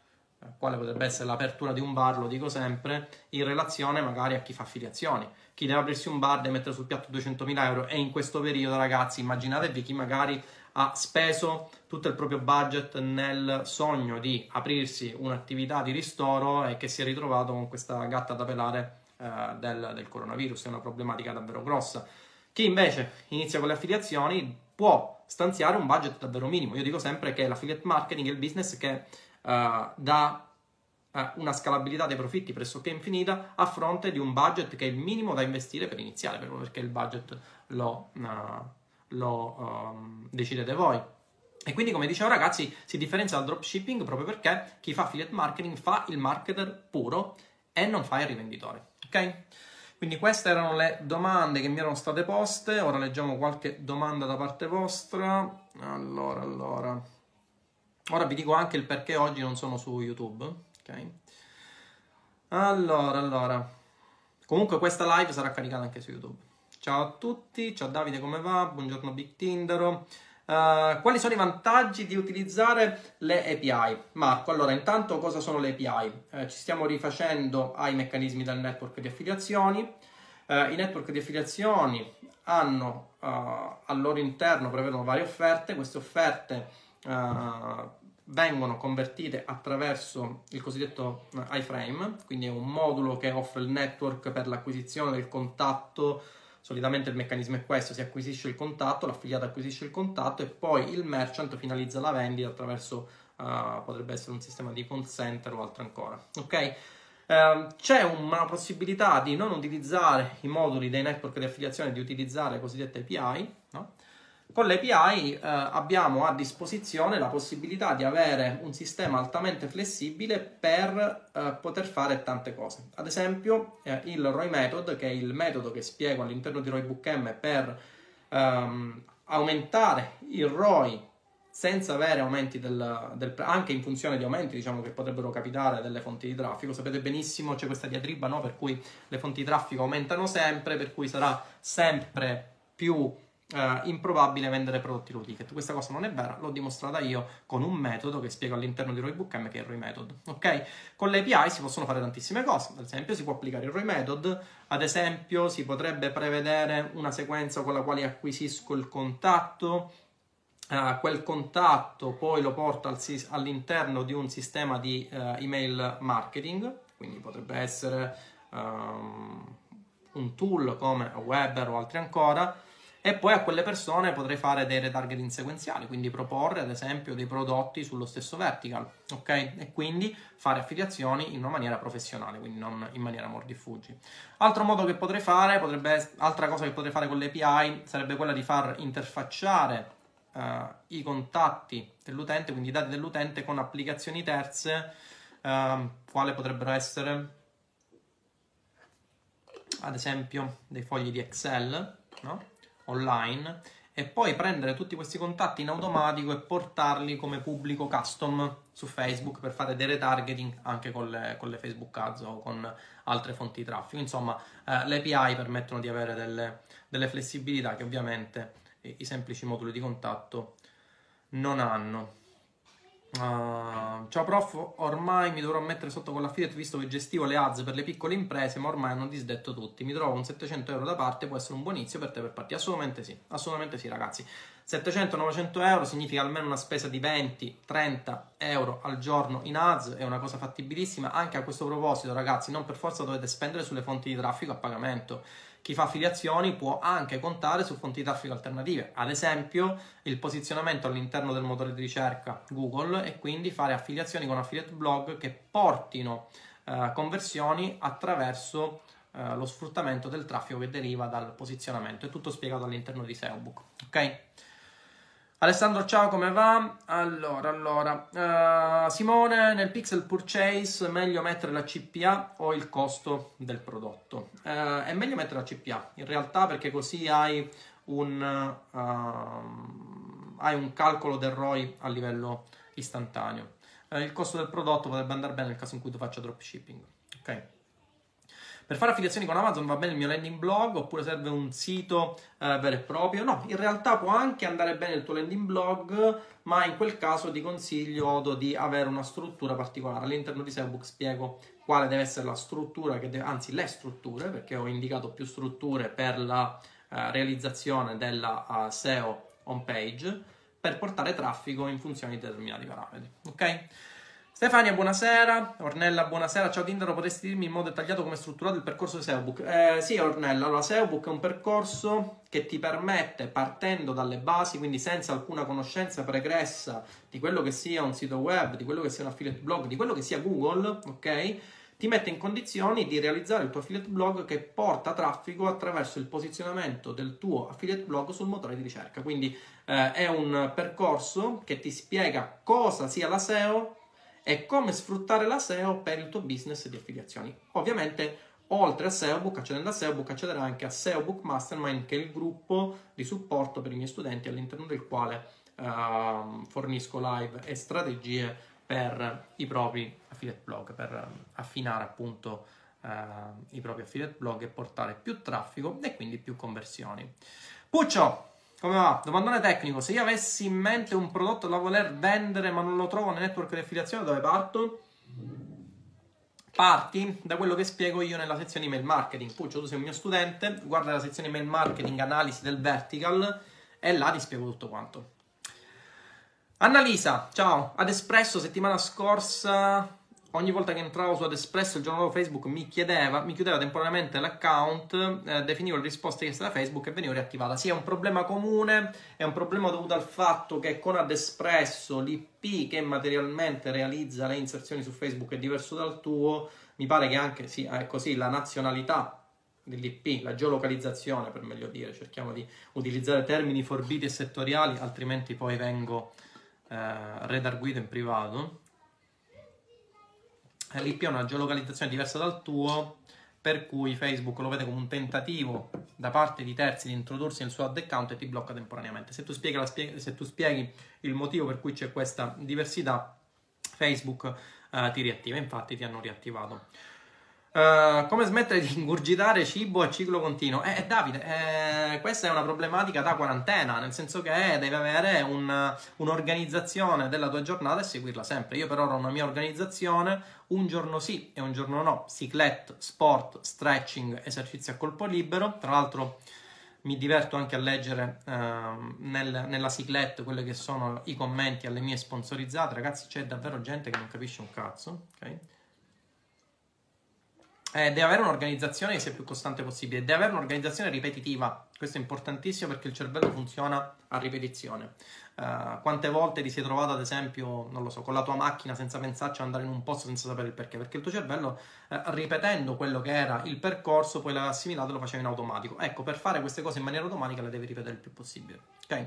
quale potrebbe essere l'apertura di un bar, lo dico sempre, in relazione magari a chi fa affiliazioni chi deve aprirsi un bar deve mettere sul piatto 200.000 euro e in questo periodo ragazzi immaginatevi chi magari ha speso tutto il proprio budget nel sogno di aprirsi un'attività di ristoro e che si è ritrovato con questa gatta da pelare eh, del, del coronavirus, è una problematica davvero grossa. Chi invece inizia con le affiliazioni può stanziare un budget davvero minimo. Io dico sempre che l'affiliate marketing è il business che uh, dà eh, una scalabilità dei profitti pressoché infinita a fronte di un budget che è il minimo da investire per iniziare, proprio perché il budget lo, uh, lo um, decidete voi. E quindi, come dicevo, ragazzi, si differenzia dal dropshipping proprio perché chi fa affiliate marketing fa il marketer puro e non fa il rivenditore. Ok? Quindi queste erano le domande che mi erano state poste. Ora leggiamo qualche domanda da parte vostra. Allora, allora. Ora vi dico anche il perché oggi non sono su YouTube ok? Allora, allora. Comunque questa live sarà caricata anche su YouTube. Ciao a tutti, ciao Davide, come va? Buongiorno Big Tindero. Uh, quali sono i vantaggi di utilizzare le API? Marco, allora intanto cosa sono le API? Uh, ci stiamo rifacendo ai meccanismi del network di affiliazioni. Uh, I network di affiliazioni hanno al loro interno, prevedono varie offerte, queste offerte vengono convertite attraverso il cosiddetto eh, iframe, quindi è un modulo che offre il network per l'acquisizione del contatto. Solitamente il meccanismo è questo, si acquisisce il contatto, l'affiliato acquisisce il contatto e poi il merchant finalizza la vendita attraverso uh, potrebbe essere un sistema di call center o altro ancora. Ok? Uh, c'è una possibilità di non utilizzare i moduli dei network di affiliazione, di utilizzare le cosiddette API? Con l'API eh, abbiamo a disposizione la possibilità di avere un sistema altamente flessibile per eh, poter fare tante cose. Ad esempio, eh, il ROI method, che è il metodo che spiego all'interno di ROI per ehm, aumentare il ROI senza avere aumenti del, del, anche in funzione di aumenti diciamo, che potrebbero capitare delle fonti di traffico. Sapete benissimo c'è questa diatriba no? per cui le fonti di traffico aumentano sempre, per cui sarà sempre più Uh, improbabile vendere prodotti low ticket. Questa cosa non è vera, l'ho dimostrata io con un metodo che spiego all'interno di Roybook M che è il ROI Method. Ok? Con le API si possono fare tantissime cose. Ad esempio, si può applicare il ROI Method, ad esempio, si potrebbe prevedere una sequenza con la quale acquisisco il contatto. Uh, quel contatto poi lo porto al, all'interno di un sistema di uh, email marketing, quindi potrebbe essere um, un tool come Weber o altri ancora e poi a quelle persone potrei fare dei retargeting sequenziali, quindi proporre ad esempio dei prodotti sullo stesso vertical, ok? E quindi fare affiliazioni in una maniera professionale, quindi non in maniera mordifuggi. Altro modo che potrei fare, potrebbe, altra cosa che potrei fare con le API sarebbe quella di far interfacciare uh, i contatti dell'utente, quindi i dati dell'utente con applicazioni terze, uh, quale potrebbero essere ad esempio dei fogli di Excel, no? Online e poi prendere tutti questi contatti in automatico e portarli come pubblico custom su Facebook per fare dei retargeting anche con le, con le Facebook Ads o con altre fonti di traffico. Insomma, eh, le API permettono di avere delle, delle flessibilità che ovviamente i, i semplici moduli di contatto non hanno. Uh, ciao prof, ormai mi dovrò mettere sotto con l'affiliate visto che gestivo le ads per le piccole imprese, ma ormai hanno disdetto tutti. Mi trovo un 700 euro da parte, può essere un buon inizio per te per partire? Assolutamente sì, assolutamente sì ragazzi. 700-900 euro significa almeno una spesa di 20-30 euro al giorno in ads, è una cosa fattibilissima. Anche a questo proposito ragazzi, non per forza dovete spendere sulle fonti di traffico a pagamento chi fa affiliazioni può anche contare su fonti di traffico alternative, ad esempio il posizionamento all'interno del motore di ricerca Google e quindi fare affiliazioni con affiliate blog che portino eh, conversioni attraverso eh, lo sfruttamento del traffico che deriva dal posizionamento. È tutto spiegato all'interno di SEObook, ok? Alessandro, ciao, come va? Allora, allora, uh, Simone, nel pixel purchase meglio mettere la CPA o il costo del prodotto? Uh, è meglio mettere la CPA, in realtà, perché così hai un, uh, hai un calcolo del ROI a livello istantaneo. il costo del prodotto potrebbe andare bene nel caso in cui tu faccia dropshipping, ok? Per fare affiliazioni con Amazon va bene il mio landing blog oppure serve un sito eh, vero e proprio? No, in realtà può anche andare bene il tuo landing blog, ma in quel caso ti consiglio di avere una struttura particolare. All'interno di SEObook spiego quale deve essere la struttura, deve, anzi le strutture, perché ho indicato più strutture per la eh, realizzazione della uh, SEO homepage per portare traffico in funzione di determinati parametri. Ok? Stefania, buonasera. Ornella, buonasera. Ciao Tindaro, potresti dirmi in modo dettagliato come è strutturato il percorso di SEObook? Eh, sì, Ornella, allora SEObook è un percorso che ti permette, partendo dalle basi, quindi senza alcuna conoscenza pregressa di quello che sia un sito web, di quello che sia un affiliate blog, di quello che sia Google, ok? Ti mette in condizioni di realizzare il tuo affiliate blog che porta traffico attraverso il posizionamento del tuo affiliate blog sul motore di ricerca. Quindi eh, è un percorso che ti spiega cosa sia la SEO e come sfruttare la SEO per il tuo business di affiliazioni. Ovviamente, oltre a SEObook, accedendo a SEObook, accederà anche a SEObook Mastermind, che è il gruppo di supporto per i miei studenti all'interno del quale uh, fornisco live e strategie per i propri affiliate blog, per affinare appunto uh, i propri affiliate blog e portare più traffico e quindi più conversioni. Puccio, come va? Domandone tecnico, se io avessi in mente un prodotto da voler vendere ma non lo trovo nel network di affiliazione, dove parto? Parti da quello che spiego io nella sezione email marketing. Puccio, tu sei un mio studente, guarda la sezione email marketing, analisi del vertical e là ti spiego tutto quanto. Annalisa, ciao. Ad Espresso settimana scorsa ogni volta che entravo su Adespresso il giorno dopo Facebook mi chiedeva, mi chiudeva temporaneamente l'account, eh, definivo le risposte chieste da Facebook e venivo riattivata. Sì, è un problema comune, è un problema dovuto al fatto che con Adespresso l'IP che materialmente realizza le inserzioni su Facebook è diverso dal tuo, mi pare che anche, sì, è così, la nazionalità dell'IP, la geolocalizzazione per meglio dire, cerchiamo di utilizzare termini forbiti e settoriali, altrimenti poi vengo eh, redarguito in privato l'IP è una geolocalizzazione diversa dal tuo, per cui Facebook lo vede come un tentativo da parte di terzi di introdursi nel suo ad account e ti blocca temporaneamente. Se tu spieghi, spieghi, se tu spieghi il motivo per cui c'è questa diversità, Facebook uh, ti riattiva. Infatti ti hanno riattivato. Uh, come smettere di ingurgitare cibo a ciclo continuo? Eh, Davide, eh, questa è una problematica da quarantena, nel senso che devi avere un, un'organizzazione della tua giornata e seguirla sempre. Io per ora ho una mia organizzazione, un giorno sì e un giorno no, ciclette, sport, stretching, esercizi a colpo libero. Tra l'altro mi diverto anche a leggere uh, nel, nella ciclette quelli che sono i commenti alle mie sponsorizzate. Ragazzi, c'è davvero gente che non capisce un cazzo, ok? Eh, deve avere un'organizzazione che sia più costante possibile, deve avere un'organizzazione ripetitiva. Questo è importantissimo perché il cervello funziona a ripetizione. Uh, quante volte ti sei trovato, ad esempio, non lo so, con la tua macchina senza pensarci ad andare in un posto senza sapere il perché? Perché il tuo cervello, uh, ripetendo quello che era il percorso, poi l'aveva assimilato e lo faceva in automatico. Ecco, per fare queste cose in maniera automatica le devi ripetere il più possibile. Ok?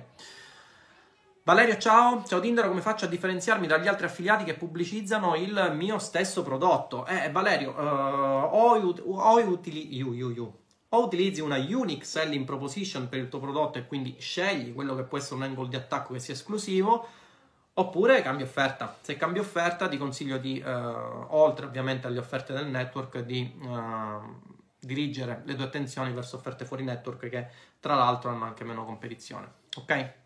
Valerio, ciao. Ciao Tinder, come faccio a differenziarmi dagli altri affiliati che pubblicizzano il mio stesso prodotto? Eh, Valerio, uh, o, o, utili- you, you, you. o, utilizzi una unique selling proposition per il tuo prodotto e quindi scegli quello che può essere un angle di attacco che sia esclusivo, oppure cambi offerta. Se cambi offerta ti consiglio di, uh, oltre ovviamente alle offerte del network, di uh, dirigere le tue attenzioni verso offerte fuori network che tra l'altro hanno anche meno competizione. Ok?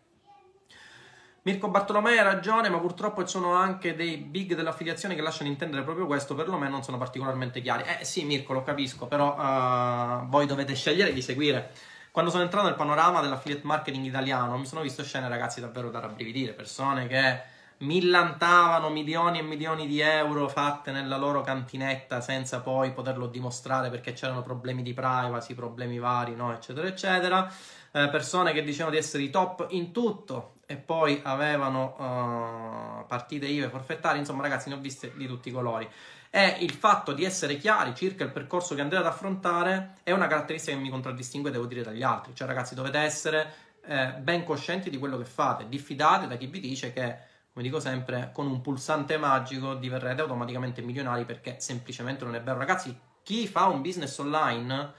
Mirko Bartolomei ha ragione, ma purtroppo ci sono anche dei big dell'affiliazione che lasciano intendere proprio questo, perlomeno non sono particolarmente chiari. Eh sì, Mirko, lo capisco, però uh, voi dovete scegliere di seguire. Quando sono entrato nel panorama dell'affiliate marketing italiano, mi sono visto scene, ragazzi, davvero da rabbrividire. Persone che millantavano milioni e milioni di euro fatte nella loro cantinetta senza poi poterlo dimostrare perché c'erano problemi di privacy, problemi vari, no? eccetera, eccetera. Eh, persone che dicevano di essere i top in tutto e poi avevano uh, partite IVE forfettarie, insomma ragazzi ne ho viste di tutti i colori. E il fatto di essere chiari circa il percorso che andrete ad affrontare è una caratteristica che mi contraddistingue, devo dire, dagli altri. Cioè ragazzi dovete essere eh, ben coscienti di quello che fate, diffidate da chi vi dice che, come dico sempre, con un pulsante magico diverrete automaticamente milionari perché semplicemente non è vero. Ragazzi, chi fa un business online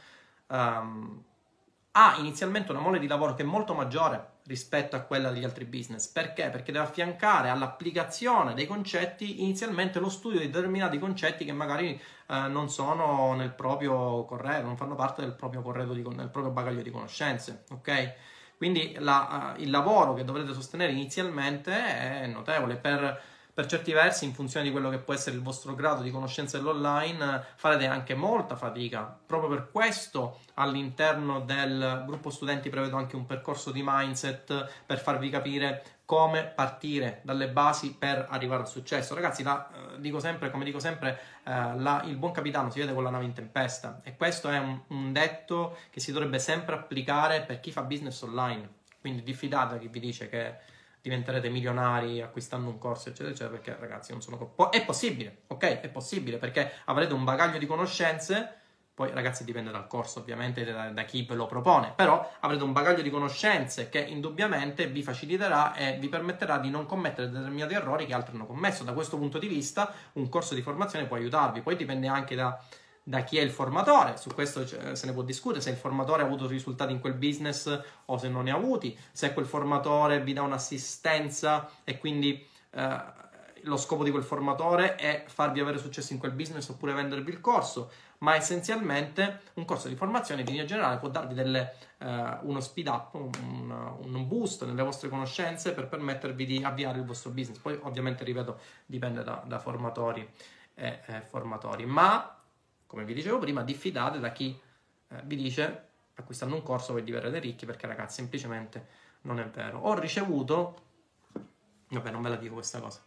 um, ha inizialmente una mole di lavoro che è molto maggiore rispetto a quella degli altri business. Perché? Perché deve affiancare all'applicazione dei concetti inizialmente lo studio di determinati concetti che magari eh, non sono nel proprio corredo, non fanno parte del proprio corredo, di, nel proprio bagaglio di conoscenze. Ok? Quindi la, uh, il lavoro che dovrete sostenere inizialmente è notevole per per certi versi, in funzione di quello che può essere il vostro grado di conoscenza dell'online, farete anche molta fatica. Proprio per questo, all'interno del gruppo studenti prevedo anche un percorso di mindset per farvi capire come partire dalle basi per arrivare al successo. Ragazzi, la, eh, dico sempre, come dico sempre, eh, la, il buon capitano si vede con la nave in tempesta e questo è un, un detto che si dovrebbe sempre applicare per chi fa business online. Quindi diffidate da chi vi dice che diventerete milionari acquistando un corso, eccetera, eccetera, perché ragazzi non sono... Po- è possibile, ok? È possibile, perché avrete un bagaglio di conoscenze, poi ragazzi dipende dal corso ovviamente, da, da, chi ve lo propone, però avrete un bagaglio di conoscenze che indubbiamente vi faciliterà e vi permetterà di non commettere determinati errori che altri hanno commesso. Da questo punto di vista un corso di formazione può aiutarvi, poi dipende anche da da chi è il formatore, su questo se ne può discutere, se il formatore ha avuto risultati in quel business o se non ne ha avuti, se quel formatore vi dà un'assistenza e quindi eh, lo scopo di quel formatore è farvi avere successo in quel business oppure vendervi il corso, ma essenzialmente un corso di formazione in linea generale può darvi delle, eh, uno speed up, un, un, boost nelle vostre conoscenze per permettervi di avviare il vostro business. Poi ovviamente, ripeto, dipende da, da formatori e eh, formatori, ma come vi dicevo prima, diffidate da chi eh, vi dice acquistando un corso per diventare ricchi, perché ragazzi, semplicemente non è vero. Ho ricevuto, vabbè, non ve la dico questa cosa.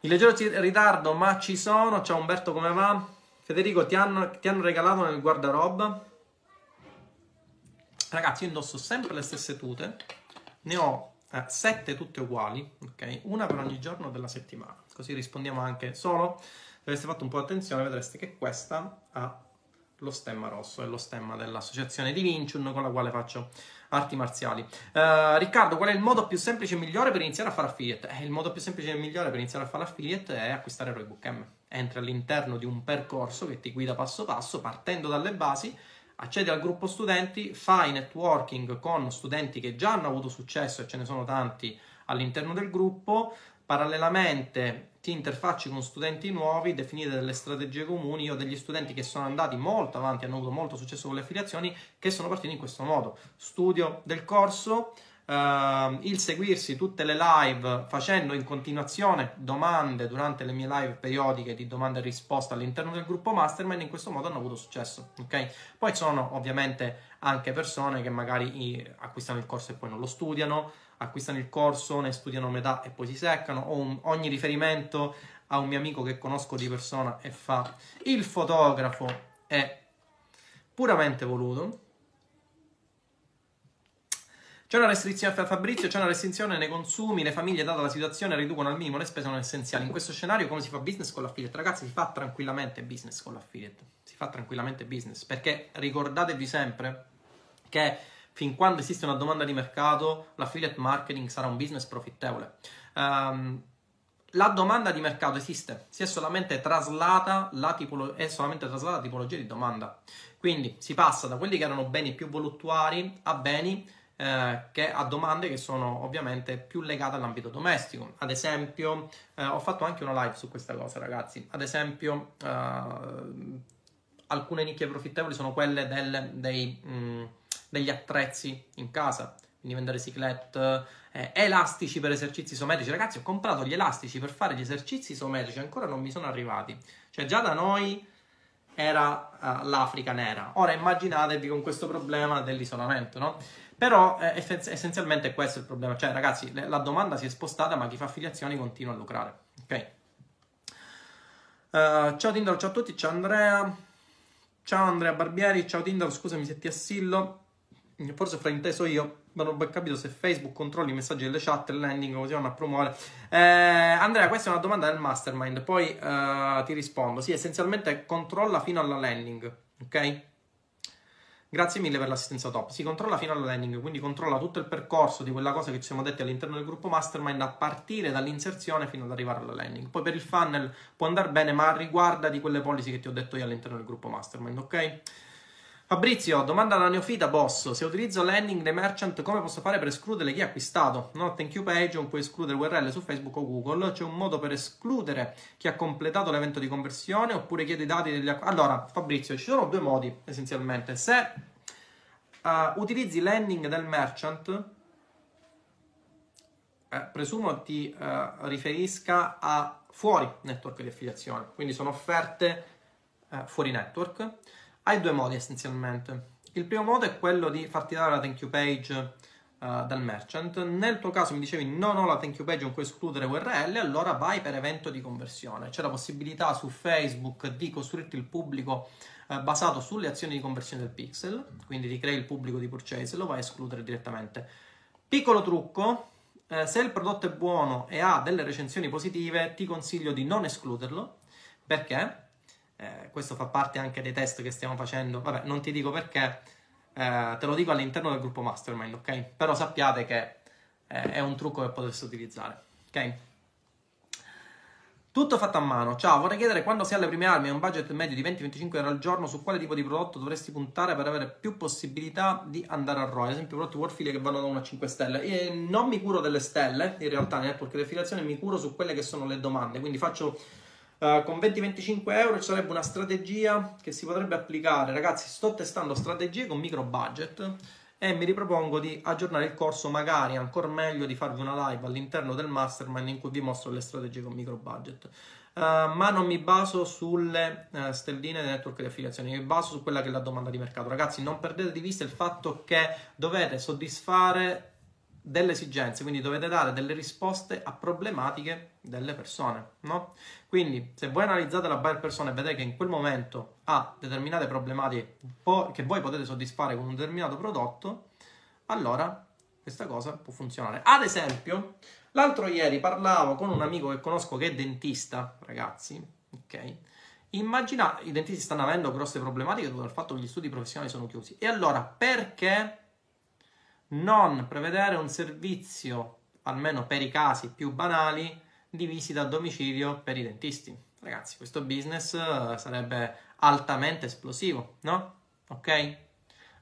In leggero ritardo, ma ci sono. Ciao Umberto, come va? Federico, ti hanno, ti hanno regalato nel guardaroba? Ragazzi, io indosso sempre le stesse tute. Ne ho eh, sette tutte uguali, ok? Una per ogni giorno della settimana. Così rispondiamo anche solo se aveste fatto un po' attenzione vedreste che questa ha lo stemma rosso, è lo stemma dell'associazione di Vinciun con la quale faccio arti marziali. Uh, Riccardo, qual è il modo più semplice e migliore per iniziare a fare affiliate? Eh, il modo più semplice e migliore per iniziare a fare affiliate è acquistare Roybook M. Entri all'interno di un percorso che ti guida passo passo, partendo dalle basi, accedi al gruppo studenti, fai networking con studenti che già hanno avuto successo e ce ne sono tanti all'interno del gruppo, parallelamente ti interfacci con studenti nuovi, definite delle strategie comuni. Io ho degli studenti che sono andati molto avanti, hanno avuto molto successo con le affiliazioni, che sono partiti in questo modo. Studio del corso, Uh, il seguirsi tutte le live facendo in continuazione domande durante le mie live periodiche di domande e risposte all'interno del gruppo mastermind in questo modo hanno avuto successo ok poi sono ovviamente anche persone che magari acquistano il corso e poi non lo studiano acquistano il corso, ne studiano metà e poi si seccano, o un, ogni riferimento a un mio amico che conosco di persona e fa il fotografo è puramente voluto. C'è una restrizione Fabrizio, c'è una restrizione nei consumi, le famiglie data la situazione riducono al minimo le spese non essenziali. In questo scenario come si fa business con l'affiliate? Ragazzi, si fa tranquillamente business con l'affiliate. Si fa tranquillamente business, perché ricordatevi sempre che fin quando esiste una domanda di mercato, l'affiliate marketing sarà un business profittevole. Um, la domanda di mercato esiste, si è solamente traslata la, tipolo- è solamente traslata la tipologia di domanda. Quindi si passa da quelli che erano beni più voluttuari a beni eh, che a domande che sono ovviamente più legate all'ambito domestico. Ad esempio, eh, ho fatto anche una live su questa cosa, ragazzi. Ad esempio, eh, alcune nicchie profittevoli sono quelle del, dei, mh, mm, degli attrezzi in casa, quindi vendere ciclette, eh, elastici per esercizi isometrici. Ragazzi, ho comprato gli elastici per fare gli esercizi isometrici, ancora non mi sono arrivati. Cioè, già da noi era uh, l'Africa nera. Ora immaginatevi con questo problema dell'isolamento, no? Però eh, essenzialmente questo è il problema. Cioè, ragazzi, la domanda si è spostata, ma chi fa affiliazioni continua a lucrare. Ok? Uh, ciao Tindaro, ciao a tutti, ciao Andrea. Ciao Andrea Barbieri, ciao Tindaro, scusami se ti assillo. Forse frainteso io, ma non ho capito se Facebook controlla i messaggi delle chat il landing così vanno a promuovere. Eh, Andrea, questa è una domanda del mastermind, poi uh, ti rispondo. Sì, essenzialmente controlla fino alla landing, ok? Grazie mille per l'assistenza top. Si controlla fino alla landing, quindi controlla tutto il percorso di quella cosa che ci siamo detti all'interno del gruppo mastermind a partire dall'inserzione fino ad arrivare alla landing. Poi per il funnel può andare bene, ma riguarda di quelle policy che ti ho detto io all'interno del gruppo mastermind, ok? Fabrizio, domanda alla neofita boss. Se utilizzo landing dei merchant, come posso fare per escludere chi ha acquistato? No, thank you page, non puoi escludere URL su Facebook o Google. C'è un modo per escludere chi ha completato l'evento di conversione oppure chiede i dati degli acquisti. Allora, Fabrizio, ci sono due modi essenzialmente. Se uh, utilizzi landing del merchant, eh, presumo ti uh, riferisca a fuori network di affiliazione, quindi sono offerte uh, fuori network hai due modi essenzialmente. Il primo modo è quello di farti dare la thank you page uh, dal merchant. Nel tuo caso mi dicevi non ho la thank you page, non puoi escludere URL, allora vai per evento di conversione. C'è la possibilità su Facebook di costruirti il pubblico uh, basato sulle azioni di conversione del pixel, quindi ti crei il pubblico di purchase e lo vai a escludere direttamente. Piccolo trucco, eh, se il prodotto è buono e ha delle recensioni positive, ti consiglio di non escluderlo. Perché? Eh, questo fa parte anche dei test che stiamo facendo. Vabbè, non ti dico perché, eh, te lo dico all'interno del gruppo mastermind, ok? Però sappiate che eh, è un trucco che potreste utilizzare, ok? Tutto fatto a mano. Ciao, vorrei chiedere quando si ha le prime armi e un budget medio di 20-25 euro al giorno, su quale tipo di prodotto dovresti puntare per avere più possibilità di andare a ROI? Ad esempio, prodotti Warfile che vanno da 1 a 5 stelle. E non mi curo delle stelle, in realtà, nel network di affiliazione mi curo su quelle che sono le domande. Quindi faccio Uh, con 20-25 euro ci sarebbe una strategia che si potrebbe applicare. Ragazzi, sto testando strategie con micro budget e mi ripropongo di aggiornare il corso, magari ancora meglio di farvi una live all'interno del mastermind in cui vi mostro le strategie con micro budget. Uh, ma non mi baso sulle uh, stelline del network di affiliazione, mi baso su quella che è la domanda di mercato. Ragazzi, non perdete di vista il fatto che dovete soddisfare delle esigenze, quindi dovete dare delle risposte a problematiche delle persone, no? Quindi, se voi analizzate la buyer persona e vedete che in quel momento ha determinate problematiche che voi potete soddisfare con un determinato prodotto, allora questa cosa può funzionare. Ad esempio, l'altro ieri parlavo con un amico che conosco che è dentista, ragazzi, ok? Immaginate, i dentisti stanno avendo grosse problematiche dovuto al fatto che gli studi professionali sono chiusi. E allora, perché non prevedere un servizio, almeno per i casi più banali, di visita a domicilio per i dentisti. Ragazzi, questo business eh, sarebbe altamente esplosivo, no? Ok?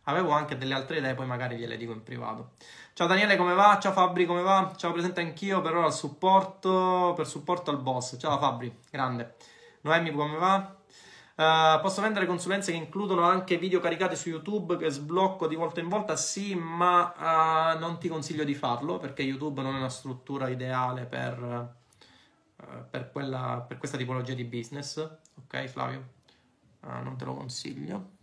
Avevo anche delle altre idee, poi magari gliele dico in privato. Ciao Daniele, come va? Ciao Fabri, come va? Ciao, presente anch'io per ora al supporto, per supporto al boss. Ciao Fabri, grande. Noemi, come va? Uh, posso vendere consulenze che includono anche video caricati su YouTube che sblocco di volta in volta? Sì, ma uh, non ti consiglio di farlo perché YouTube non è una struttura ideale per, uh, per, quella, per questa tipologia di business. Ok, Flavio? non te lo consiglio.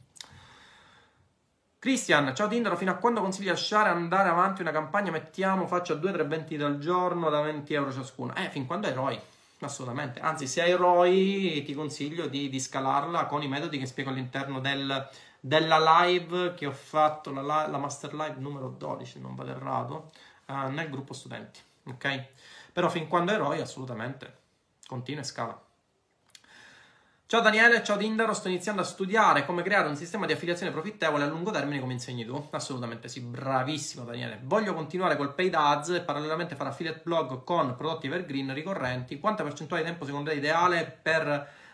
Cristian, ciao Tindaro, fino a quando consigli lasciare andare avanti una campagna? Mettiamo, faccio 2-3 vendite al giorno da 20 euro ciascuno. Eh, fin quando eroi. Assolutamente. Anzi, se hai ROI, ti consiglio di, di, scalarla con i metodi che spiego all'interno del, della live che ho fatto, la, la, master live numero 12, non vado errato, uh, nel gruppo studenti. Ok? Però fin quando hai ROI, assolutamente, continua e scala. Ciao Daniele, ciao Tindaro, sto iniziando a studiare come creare un sistema di affiliazione profittevole a lungo termine come insegni tu. Assolutamente sì, bravissimo Daniele. Voglio continuare col paid ads e parallelamente fare affiliate blog con prodotti evergreen ricorrenti. Quanta percentuale di tempo secondo te è ideale per,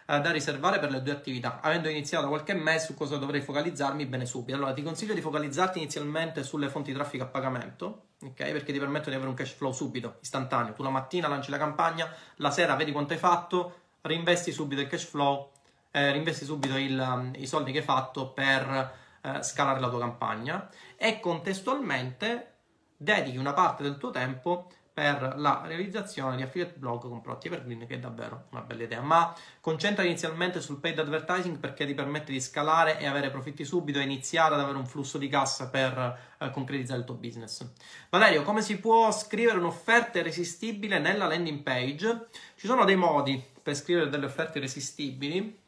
eh, da riservare per le due attività? Avendo iniziato qualche mese su cosa dovrei focalizzarmi bene subito. Allora ti consiglio di focalizzarti inizialmente sulle fonti di traffico a pagamento, ok? Perché ti permettono di avere un cash flow subito, istantaneo. Tu la mattina lanci la campagna, la sera vedi quanto hai fatto reinvesti subito il cash flow, eh, reinvesti subito il, um, i soldi che hai fatto per eh, scalare la tua campagna e contestualmente dedichi una parte del tuo tempo per la realizzazione di affiliate blog con prodotti evergreen che è davvero una bella idea ma concentra inizialmente sul paid advertising perché ti permette di scalare e avere profitti subito e iniziare ad avere un flusso di cassa per eh, concretizzare il tuo business Valerio come si può scrivere un'offerta irresistibile nella landing page ci sono dei modi per scrivere delle offerte irresistibili.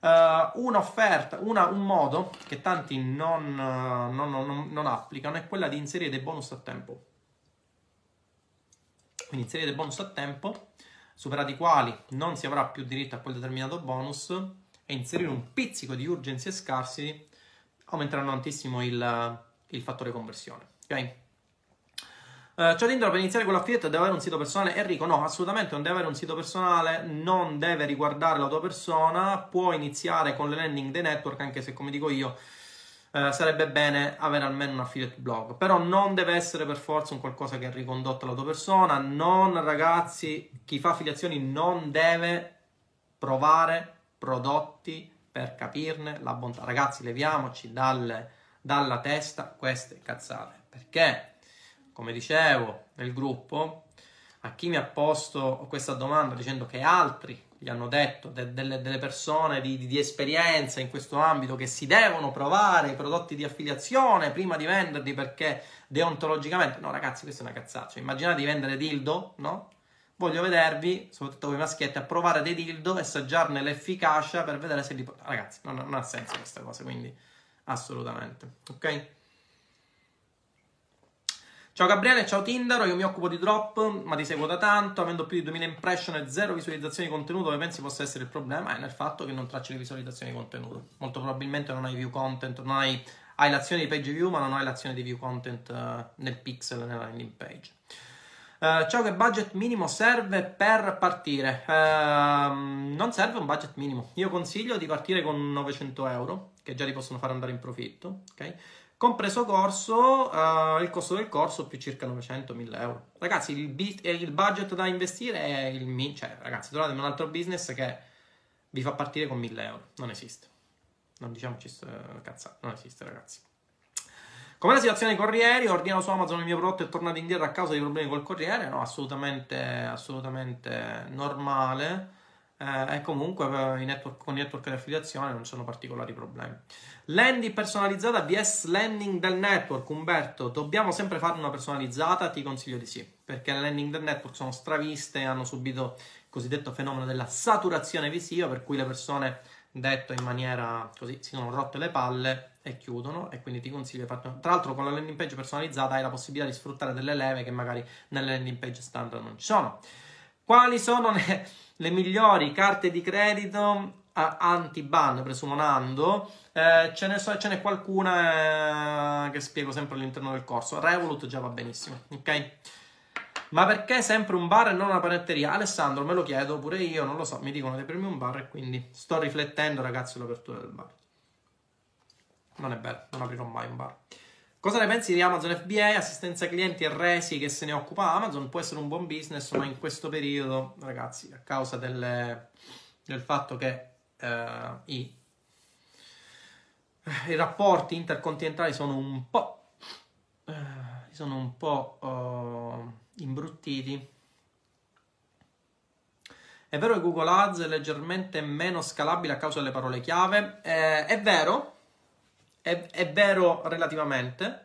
Uh, un'offerta, una, un modo che tanti non, non, non, non, applicano è quella di inserire dei bonus a tempo. Quindi inserire dei bonus a tempo, superati i quali non si avrà più diritto a quel determinato bonus, e inserire un pizzico di urgency e scarsi aumenteranno tantissimo il, il fattore conversione. Ok? Uh, ciao Tindaro, per iniziare con l'affiliate deve avere un sito personale? Enrico, no, assolutamente non deve avere un sito personale, non deve riguardare la tua persona, può iniziare con le landing dei network, anche se come dico io uh, sarebbe bene avere almeno un affiliate blog, però non deve essere per forza un qualcosa che è ricondotto alla tua persona, non ragazzi, chi fa affiliazioni non deve provare prodotti per capirne la bontà. Ragazzi, leviamoci dalle, dalla testa queste cazzate, perché come dicevo nel gruppo, a chi mi ha posto questa domanda dicendo che altri gli hanno detto, de- delle, delle, persone di, di, di, esperienza in questo ambito, che si devono provare i prodotti di affiliazione prima di venderli perché deontologicamente, no ragazzi, questa è una cazzata, cioè, immaginate di vendere dildo, no? Voglio vedervi, soprattutto voi maschietti, a provare dei dildo e assaggiarne l'efficacia per vedere se li... Ragazzi, non, non ha senso questa cosa, quindi assolutamente, ok? Ciao Gabriele, ciao Tindaro, io mi occupo di drop, ma ti seguo da tanto, avendo più di 2000 impression e zero visualizzazioni di contenuto, dove pensi possa essere il problema? È nel fatto che non tracci le visualizzazioni di contenuto. Molto probabilmente non hai view content, non hai, hai l'azione di page view, ma non hai l'azione di view content uh, nel pixel, nella landing page. Uh, ciao, che budget minimo serve per partire? Uh, non serve un budget minimo. Io consiglio di partire con 900 euro, che già ti possono far andare in profitto, ok? Compreso corso, uh, il costo del corso più circa 900-1000 euro. Ragazzi, il, il, budget da investire è il mio. Cioè, ragazzi, trovate un altro business che vi fa partire con 1000 euro. Non esiste. Non diciamoci cazzate, non esiste, ragazzi. Come la situazione dei corrieri? Ordino su Amazon il mio prodotto è tornato indietro a causa di problemi col corriere? No, assolutamente, assolutamente normale eh, e comunque eh, network, con i network di affiliazione non sono particolari problemi. Landing personalizzata VS landing del network, Umberto, dobbiamo sempre fare una personalizzata? Ti consiglio di sì, perché le landing del network sono straviste e hanno subito il cosiddetto fenomeno della saturazione visiva, per cui le persone, detto in maniera così, si sono rotte le palle e chiudono e quindi ti consiglio di farlo. Tra l'altro con la landing page personalizzata hai la possibilità di sfruttare delle leve che magari nelle landing page standard non ci sono. Quali sono le, le migliori carte di credito anti-ban, presumo Nando? Eh, ce, ne so, ce n'è qualcuna eh, che spiego sempre all'interno del corso. Revolut già va benissimo, ok? Ma perché sempre un bar e non una panetteria? Alessandro, me lo chiedo pure io, non lo so, mi dicono di premi un bar e quindi sto riflettendo, ragazzi, sull'apertura del bar. Non è bello, non aprirò mai un bar. Cosa ne pensi di Amazon FBA? Assistenza clienti e resi che se ne occupa Amazon può essere un buon business, ma in questo periodo, ragazzi, a causa delle, del fatto che eh, i, i, rapporti intercontinentali sono un po', eh, sono un po' uh, imbruttiti. È vero che Google Ads è leggermente meno scalabile a causa delle parole chiave? Eh, è vero, è, è vero relativamente.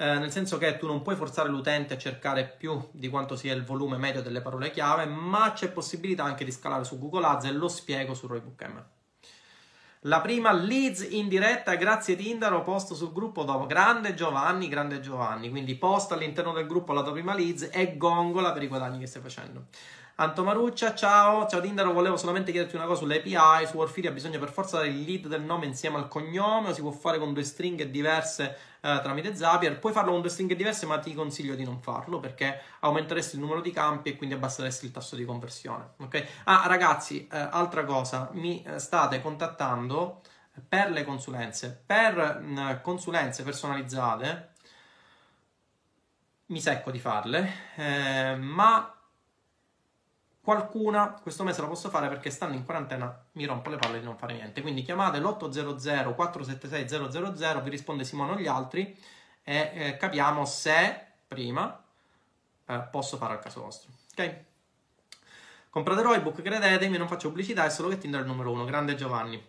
eh, nel senso che tu non puoi forzare l'utente a cercare più di quanto sia il volume medio delle parole chiave, ma c'è possibilità anche di scalare su Google Ads e lo spiego su Roybook M. La prima leads in diretta, grazie Tindaro, posto sul gruppo dopo. Grande Giovanni, grande Giovanni. Quindi posta all'interno del gruppo la tua prima leads e gongola per i guadagni che stai facendo. Anto Maruccia, ciao, ciao Tindaro, volevo solamente chiederti una cosa sulle API, su Warfiria bisogna per forza dare il lead del nome insieme al cognome o si può fare con due stringhe diverse eh, tramite Zapier, puoi farlo con due stringhe diverse ma ti consiglio di non farlo perché aumenteresti il numero di campi e quindi abbasseresti il tasso di conversione, ok? Ah ragazzi, eh, altra cosa, mi eh, state contattando per le consulenze, per mh, mm, consulenze personalizzate, mi secco di farle, eh, ma Qualcuna questo mese la posso fare perché stando in quarantena mi rompo le palle di non fare niente. Quindi chiamate l'800 476 000, vi risponde Simone o gli altri e eh, capiamo se prima eh, posso fare al caso vostro. Ok? Comprate Roybook, credetemi, non faccio pubblicità, è solo che Tinder è il numero uno. Grande Giovanni.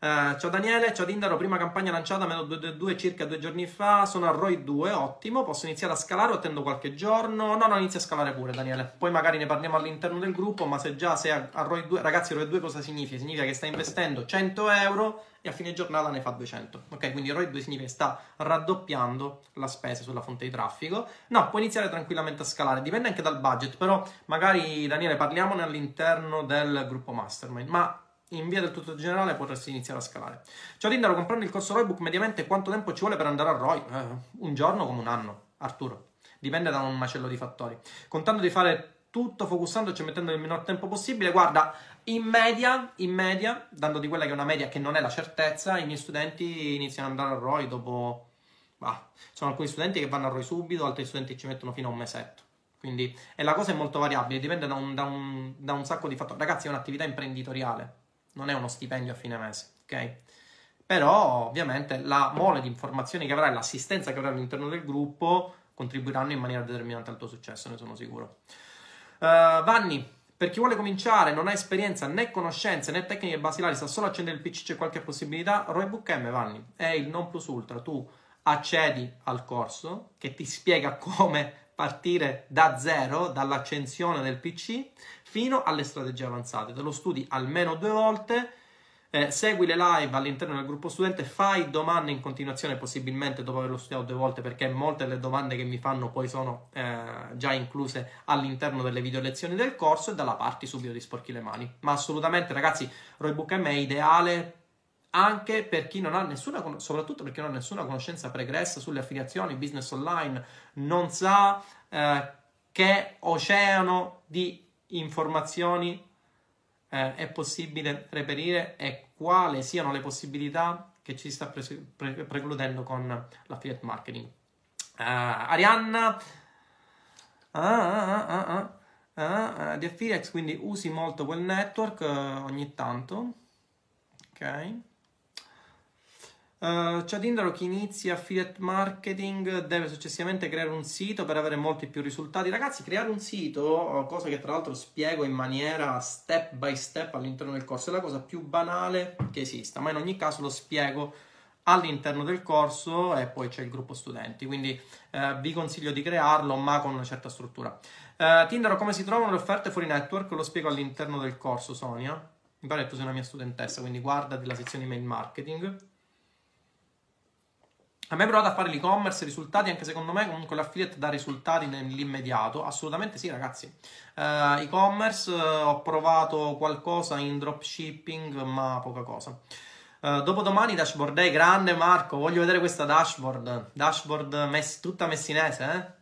Uh, ciao Daniele, ciao Tindaro, prima campagna lanciata metodo 2 circa due giorni fa, sono a ROI 2, ottimo, posso iniziare a scalare o attendo qualche giorno? No, no, inizia a scalare pure Daniele, poi magari ne parliamo all'interno del gruppo, ma se già sei a, a ROI 2, ragazzi ROI 2 cosa significa? Significa che stai investendo 100 euro e a fine giornata ne fa 200, ok? Quindi ROI 2 significa che sta raddoppiando la spesa sulla fonte di traffico, no, puoi iniziare tranquillamente a scalare, dipende anche dal budget, però magari Daniele parliamone all'interno del gruppo Mastermind, ma in via del tutto generale potresti iniziare a scalare. Ciao Tindaro, comprando il corso Roybook mediamente quanto tempo ci vuole per andare a Roy? Eh, un giorno come un anno, Arturo. Dipende da un macello di fattori. Contando di fare tutto focusandoci e mettendo il minor tempo possibile, guarda, in media, in media, dando di quella che è una media che non è la certezza, i miei studenti iniziano ad andare a Roy dopo... Bah, sono alcuni studenti che vanno a Roy subito, altri studenti ci mettono fino a un mesetto. Quindi, e la cosa è molto variabile, dipende da un, da un, da un sacco di fattori. Ragazzi, è un'attività imprenditoriale non è uno stipendio a fine mese, ok? Però ovviamente la mole di informazioni che avrai, l'assistenza che avrai all'interno del gruppo contribuiranno in maniera determinante al tuo successo, ne sono sicuro. Uh, Vanni, per chi vuole cominciare, non ha esperienza né conoscenze né tecniche basilari, sta solo accendere il PC, c'è qualche possibilità? Roybook M, Vanni, è il non plus ultra. Tu accedi al corso che ti spiega come partire da zero, dall'accensione del PC, fino alle strategie avanzate. Te lo studi almeno due volte, eh, segui le live all'interno del gruppo studente, fai domande in continuazione, possibilmente dopo averlo studiato due volte, perché molte delle domande che mi fanno poi sono eh, già incluse all'interno delle video lezioni del corso e dalla parte subito ti sporchi le mani. Ma assolutamente, ragazzi, Roybook M è ideale anche per chi non ha nessuna, soprattutto per chi non ha nessuna conoscenza pregressa sulle affiliazioni, business online, non sa eh, che oceano di informazioni eh, è possibile reperire e quali siano le possibilità che ci sta pre- pre- precludendo con l'affiliate marketing. Uh, Arianna ah, ah, ah, di Affiliates, quindi usi molto quel network uh, ogni tanto. Ok. Uh, ciao Tindaro, chi inizia affiliate marketing deve successivamente creare un sito per avere molti più risultati. Ragazzi, creare un sito, cosa che tra l'altro spiego in maniera step by step all'interno del corso, è la cosa più banale che esista, ma in ogni caso lo spiego all'interno del corso e poi c'è il gruppo studenti, quindi uh, vi consiglio di crearlo, ma con una certa struttura. Uh, Tindaro, come si trovano le offerte fuori network? Lo spiego all'interno del corso, Sonia. Mi pare che tu sei una mia studentessa, quindi guarda della sezione email marketing. A me provato a fare l'e-commerce, risultati anche secondo me comunque l'affiliate dà risultati nell'immediato, assolutamente sì ragazzi. Uh, e-commerce uh, ho provato qualcosa in dropshipping ma poca cosa. Uh, dopodomani dashboard day, grande Marco, voglio vedere questa dashboard, dashboard mess- tutta messinese eh?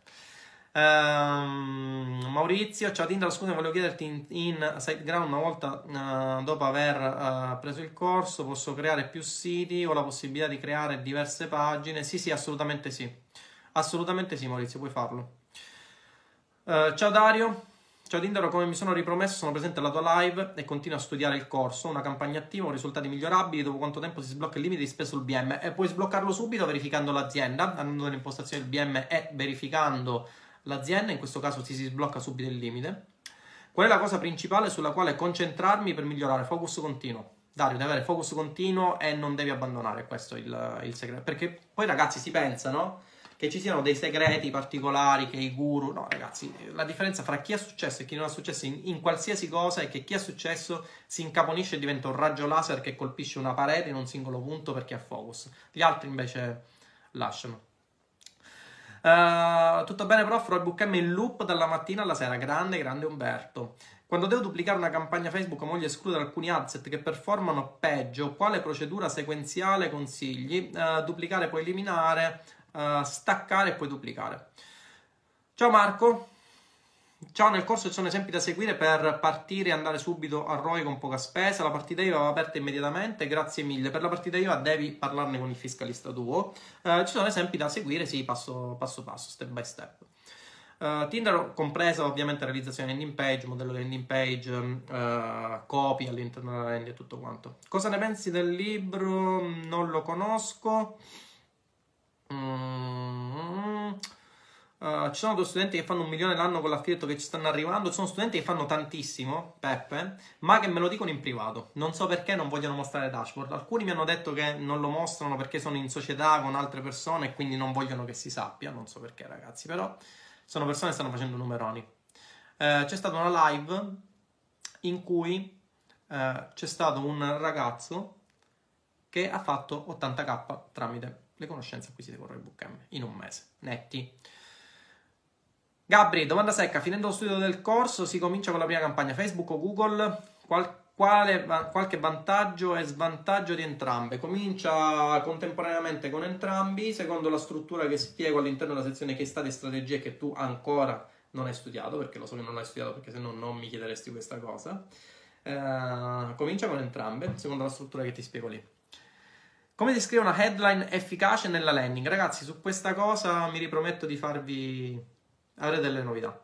Uh, Maurizio, ciao Tindra, scusa, volevo chiederti in, in SiteGround una volta uh, dopo aver uh, preso il corso posso creare più siti o la possibilità di creare diverse pagine? Sì, sì, assolutamente sì. Assolutamente sì, Maurizio, puoi farlo. Eh, ciao Dario, ciao Tindaro, come mi sono ripromesso sono presente alla tua live e continuo a studiare il corso, una campagna attiva, risultati migliorabili, dopo quanto tempo si sblocca il limite di spesa sul BM e puoi sbloccarlo subito verificando l'azienda, andando nell'impostazione del BM e verificando l'azienda, in questo caso si, si sblocca subito il limite. Qual è la cosa principale sulla quale concentrarmi per migliorare? Focus continuo. Dario, devi avere focus continuo e non devi abbandonare, questo è il, il segreto. Perché poi ragazzi si pensa, no? che ci siano dei segreti particolari, che i guru. No, ragazzi, la differenza fra chi ha successo e chi non ha successo in, in qualsiasi cosa è che chi ha successo si incaponisce e diventa un raggio laser che colpisce una parete in un singolo punto perché ha focus. Gli altri invece lasciano. Uh, tutto bene, prof? Roybook M in loop dalla mattina alla sera. Grande, grande Umberto. Quando devo duplicare una campagna Facebook, voglio escludere alcuni adset che performano peggio. Quale procedura sequenziale consigli? Uh, duplicare, poi eliminare, uh, staccare e poi duplicare. Ciao Marco. Ciao, nel corso ci sono esempi da seguire per partire e andare subito a ROI con poca spesa. La partita IVA va aperta immediatamente, grazie mille. Per la partita IVA devi parlarne con il fiscalista tuo. Uh, ci sono esempi da seguire, sì, passo passo, passo step by step. Uh, Tinder compresa ovviamente realizzazione landing page, modello di landing page, uh, copy all'interno della landing e tutto quanto. Cosa ne pensi del libro? Non lo conosco. Mm-hmm. Uh, ci sono due studenti che fanno un milione l'anno con l'affiliato che ci stanno arrivando. Ci sono studenti che fanno tantissimo, Peppe, ma che me lo dicono in privato. Non so perché non vogliono mostrare dashboard. Alcuni mi hanno detto che non lo mostrano perché sono in società con altre persone e quindi non vogliono che si sappia. Non so perché, ragazzi, però sono persone che stanno facendo numeroni. Eh, c'è stata una live in cui eh, c'è stato un ragazzo che ha fatto 80k tramite le conoscenze acquisite con Roybook M in un mese, netti. Gabri, domanda secca, finendo lo studio del corso si comincia con la prima campagna Facebook o Google, Qual- quale, qualche vantaggio e svantaggio di entrambe? Comincia contemporaneamente con entrambi, secondo la struttura che spiego all'interno della sezione che stati e strategie che tu ancora non hai studiato, perché lo so che non l'hai studiato perché se no non mi chiederesti questa cosa. Uh, comincia con entrambe, secondo la struttura che ti spiego lì. Come si una headline efficace nella landing? Ragazzi, su questa cosa mi riprometto di farvi avere delle novità.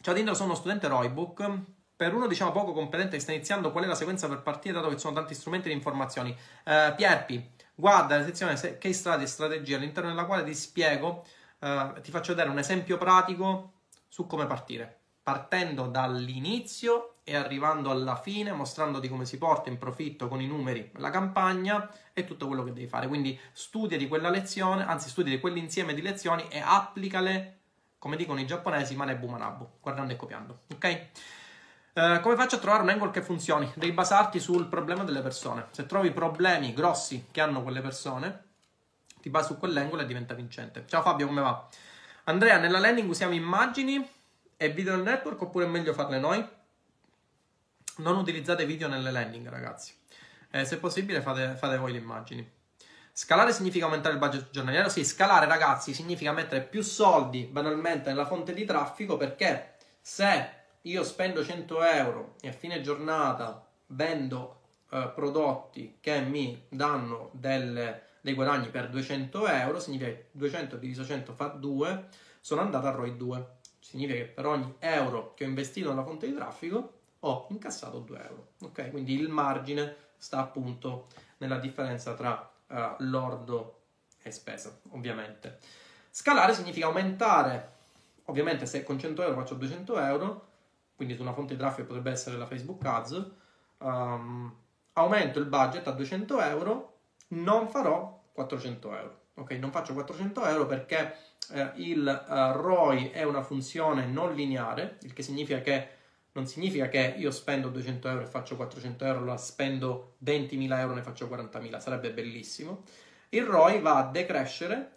Ciao Tinder, sono uno studente Roybook per uno diciamo poco competente che sta iniziando, qual è la sequenza per partire, dato che ci sono tanti strumenti di informazioni? Uh, Pierpi, guarda la sezione case study e strategia, all'interno della quale ti spiego, uh, ti faccio vedere un esempio pratico su come partire, partendo dall'inizio e arrivando alla fine, mostrandoti come si porta in profitto con i numeri la campagna e tutto quello che devi fare. Quindi studia di quella lezione, anzi studia di quell'insieme di lezioni e applicale, come dicono i giapponesi, manebu manabu, guardando e copiando, ok? Eh, come faccio a trovare un angle che funzioni? Devi basarti sul problema delle persone. Se trovi problemi grossi che hanno quelle persone, ti basi su quell'angle e diventa vincente. Ciao Fabio, come va? Andrea, nella landing usiamo immagini e video network oppure è meglio farle noi? Non utilizzate video nelle landing, ragazzi. Eh, se possibile fate, fate voi le immagini. Scalare significa aumentare il budget giornaliero? Sì, scalare, ragazzi, significa mettere più soldi banalmente nella fonte di traffico perché se io spendo 100 euro e a fine giornata vendo eh, prodotti che mi danno delle, dei guadagni per 200 euro, significa che 200 diviso 100 fa 2, sono andato a ROI 2. Significa che per ogni euro che ho investito nella fonte di traffico ho incassato 2 euro. Ok? Quindi il margine sta appunto nella differenza tra uh, lordo e spesa, ovviamente. Scalare significa aumentare, ovviamente se con 100 euro faccio 200 euro, quindi su una fonte di traffico potrebbe essere la Facebook Ads, um, aumento il budget a 200 euro, non farò 400 euro. Ok, non faccio 400 euro perché eh, il uh, ROI è una funzione non lineare, il che significa che non significa che io spendo 200 euro e faccio 400 euro, la spendo 20.000 euro e ne faccio 40.000, sarebbe bellissimo. Il ROI va a decrescere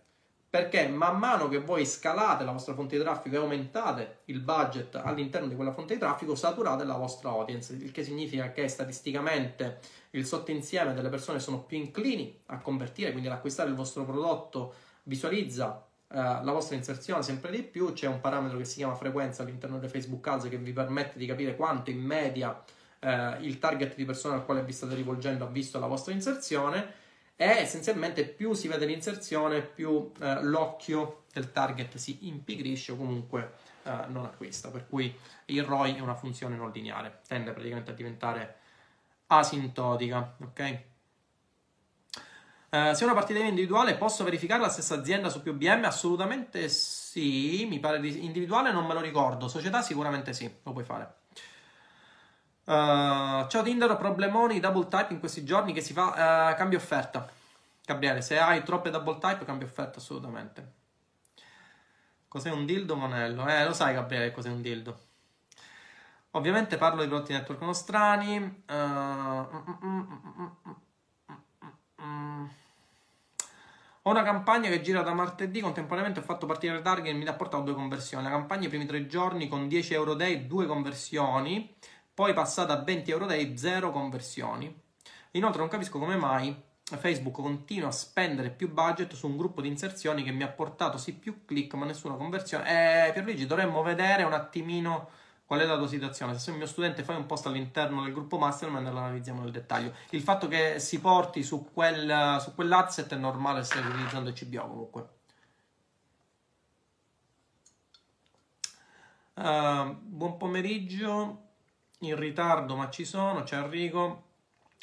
perché man mano che voi scalate la vostra fonte di traffico e aumentate il budget all'interno di quella fonte di traffico, saturate la vostra audience, il che significa che statisticamente il sottoinsieme delle persone sono più inclini a convertire, quindi ad acquistare il vostro prodotto, visualizza la vostra inserzione sempre di più, c'è un parametro che si chiama frequenza all'interno delle Facebook Ads che vi permette di capire quanto in media eh, il target di persone al quale vi state rivolgendo ha visto la vostra inserzione e essenzialmente più si vede l'inserzione, più eh, l'occhio del target si impigrisce o comunque eh, non acquista. Per cui il ROI è una funzione non lineare, tende praticamente a diventare asintotica. Ok? Uh, se una partita individuale posso verificare la stessa azienda su più BM? Assolutamente sì, mi pare di individuale non me lo ricordo, società sicuramente sì, lo puoi fare. Uh, ciao Tinder, problemoni double type in questi giorni che si fa uh, cambio offerta. Gabriele, se hai troppe double type cambia offerta assolutamente. Cos'è un dildo monello? Eh, lo sai Gabriele cos'è un dildo. Ovviamente parlo di prodotti network nostrani. Uh, mm, mm, mm, ho una campagna che gira da martedì, contemporaneamente ho fatto partire il target e mi ha portato due conversioni. La campagna i primi tre giorni con 10 euro day, due conversioni, poi passata a 20 euro day, zero conversioni. Inoltre non capisco come mai Facebook continua a spendere più budget su un gruppo di inserzioni che mi ha portato sì più click ma nessuna conversione. Eh, Pierluigi, dovremmo vedere un attimino qual è la tua situazione. Se sei un mio studente fai un post all'interno del gruppo mastermind e lo analizziamo nel dettaglio. Il fatto che si porti su, quel, su quell'adset è normale se stai utilizzando il CBO comunque. Uh, buon pomeriggio, in ritardo ma ci sono, c'è Enrico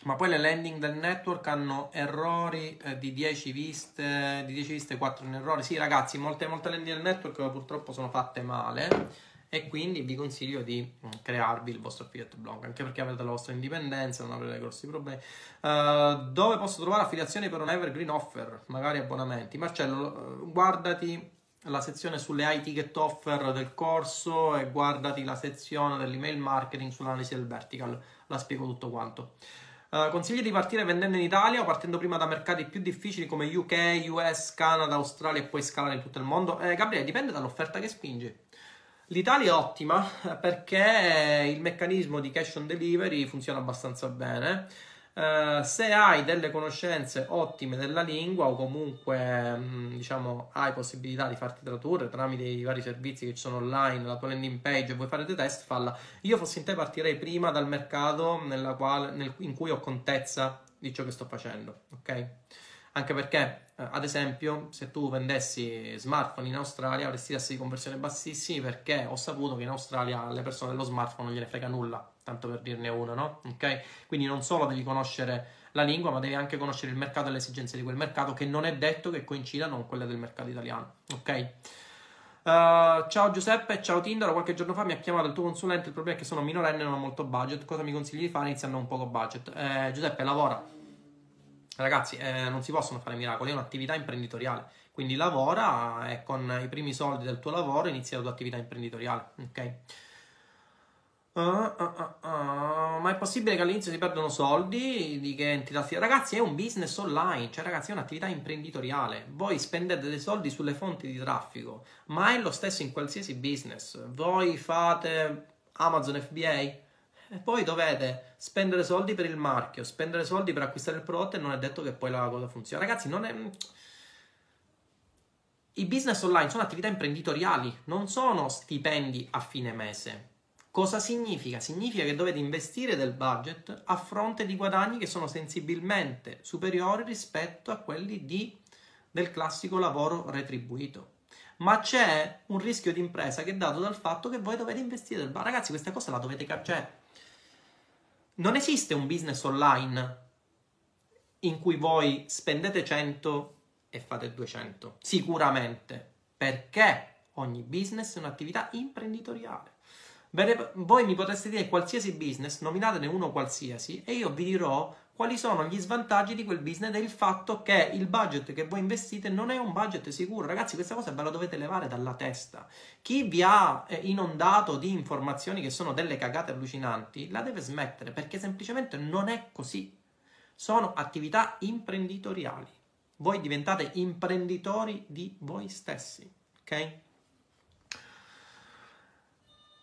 ma poi le landing del network hanno errori eh, di 10 viste, di 10 viste 4 in errori. Sì, ragazzi, molte, molte landing del network purtroppo sono fatte male e quindi vi consiglio di mm, crearvi il vostro affiliate blog, anche perché avete la vostra indipendenza, non avrete grossi problemi. Uh, dove posso trovare affiliazioni per un evergreen offer, magari abbonamenti? Marcello, uh, guardati la sezione sulle high ticket offer del corso e guardati la sezione dell'email marketing sull'analisi del vertical, la spiego tutto quanto. Uh, consigli di partire vendendo in Italia o partendo prima da mercati più difficili come UK, US, Canada, Australia e poi scalare in tutto il mondo? Eh, Gabriele, dipende dall'offerta che spingi. L'Italia è ottima perché il meccanismo di cash on delivery funziona abbastanza bene. Uh, se hai delle conoscenze ottime della lingua o comunque mh, diciamo hai possibilità di farti tradurre tramite i vari servizi che ci sono online, la tua landing page e vuoi fare dei test, falla. Io fossi in te partirei prima dal mercato quale, nel, in cui ho contezza di ciò che sto facendo, ok? Anche perché, eh, ad esempio, se tu vendessi smartphone in Australia avresti tassi di conversione bassissimi perché ho saputo che in Australia alle persone dello smartphone non gliene frega nulla tanto per dirne uno, no? Ok? Quindi non solo devi conoscere la lingua, ma devi anche conoscere il mercato e le esigenze di quel mercato, che non è detto che coincidano con quelle del mercato italiano, ok? Uh, ciao Giuseppe, ciao Tinder. Qualche giorno fa mi ha chiamato il tuo consulente. Il problema è che sono minorenne e non ho molto budget. Cosa mi consigli di fare iniziando un poco budget? Eh, Giuseppe, lavora. Ragazzi, eh, non si possono fare miracoli, è un'attività imprenditoriale. Quindi lavora e con i primi soldi del tuo lavoro inizia la tua attività imprenditoriale. Ok? Uh, uh, uh, ma è possibile che all'inizio si perdono soldi? Di che entità? Ragazzi, è un business online, cioè ragazzi, è un'attività imprenditoriale. Voi spendete dei soldi sulle fonti di traffico, ma è lo stesso in qualsiasi business. Voi fate Amazon FBA e poi dovete spendere soldi per il marchio, spendere soldi per acquistare il prodotto e non è detto che poi la cosa funziona. Ragazzi, non è i business online sono attività imprenditoriali, non sono stipendi a fine mese. Cosa significa? Significa che dovete investire del budget a fronte di guadagni che sono sensibilmente superiori rispetto a quelli di, del classico lavoro retribuito. Ma c'è un rischio di impresa che è dato dal fatto che voi dovete investire del budget. Ragazzi, questa cosa la dovete capire. Non esiste un business online in cui voi spendete 100 e fate 200. Sicuramente. Perché ogni business è un'attività imprenditoriale. Voi mi potreste dire qualsiasi business, nominatene uno qualsiasi, e io vi dirò quali sono gli svantaggi di quel business e il fatto che il budget che voi investite non è un budget sicuro. Ragazzi, questa cosa ve la dovete levare dalla testa. Chi vi ha eh, inondato di informazioni che sono delle cagate allucinanti, la deve smettere perché semplicemente non è così. Sono attività imprenditoriali. Voi diventate imprenditori di voi stessi, ok?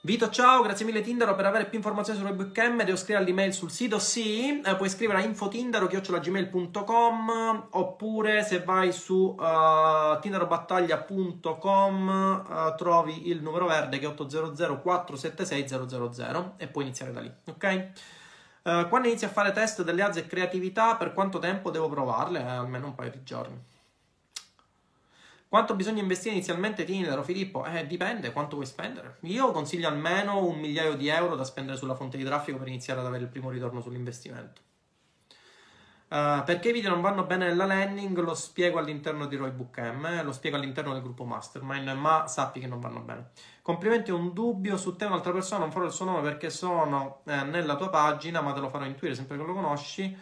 Vito, ciao, grazie mille Tindaro per avere più informazioni sulle webcam. Devo scrivere l'email sul sito? Sì, eh, puoi scrivere a infotindaro.gmail.com oppure se vai su uh, tindarobattaglia.com uh, trovi il numero verde che è 800 476 000 e puoi iniziare da lì, ok? Uh, quando inizi a fare test delle ads e creatività, per quanto tempo devo provarle? Eh, almeno un paio di giorni. Quanto bisogna investire inizialmente Tinder o Filippo? Eh, dipende quanto vuoi spendere. Io consiglio almeno un migliaio di euro da spendere sulla fonte di traffico per iniziare ad avere il primo ritorno sull'investimento. Uh, perché i video non vanno bene nella landing lo spiego all'interno di Roybook M, eh, lo spiego all'interno del gruppo Mastermind, ma sappi che non vanno bene. Complimenti, un dubbio su te, un'altra persona, non farò il suo nome perché sono eh, nella tua pagina, ma te lo farò intuire sempre che lo conosci.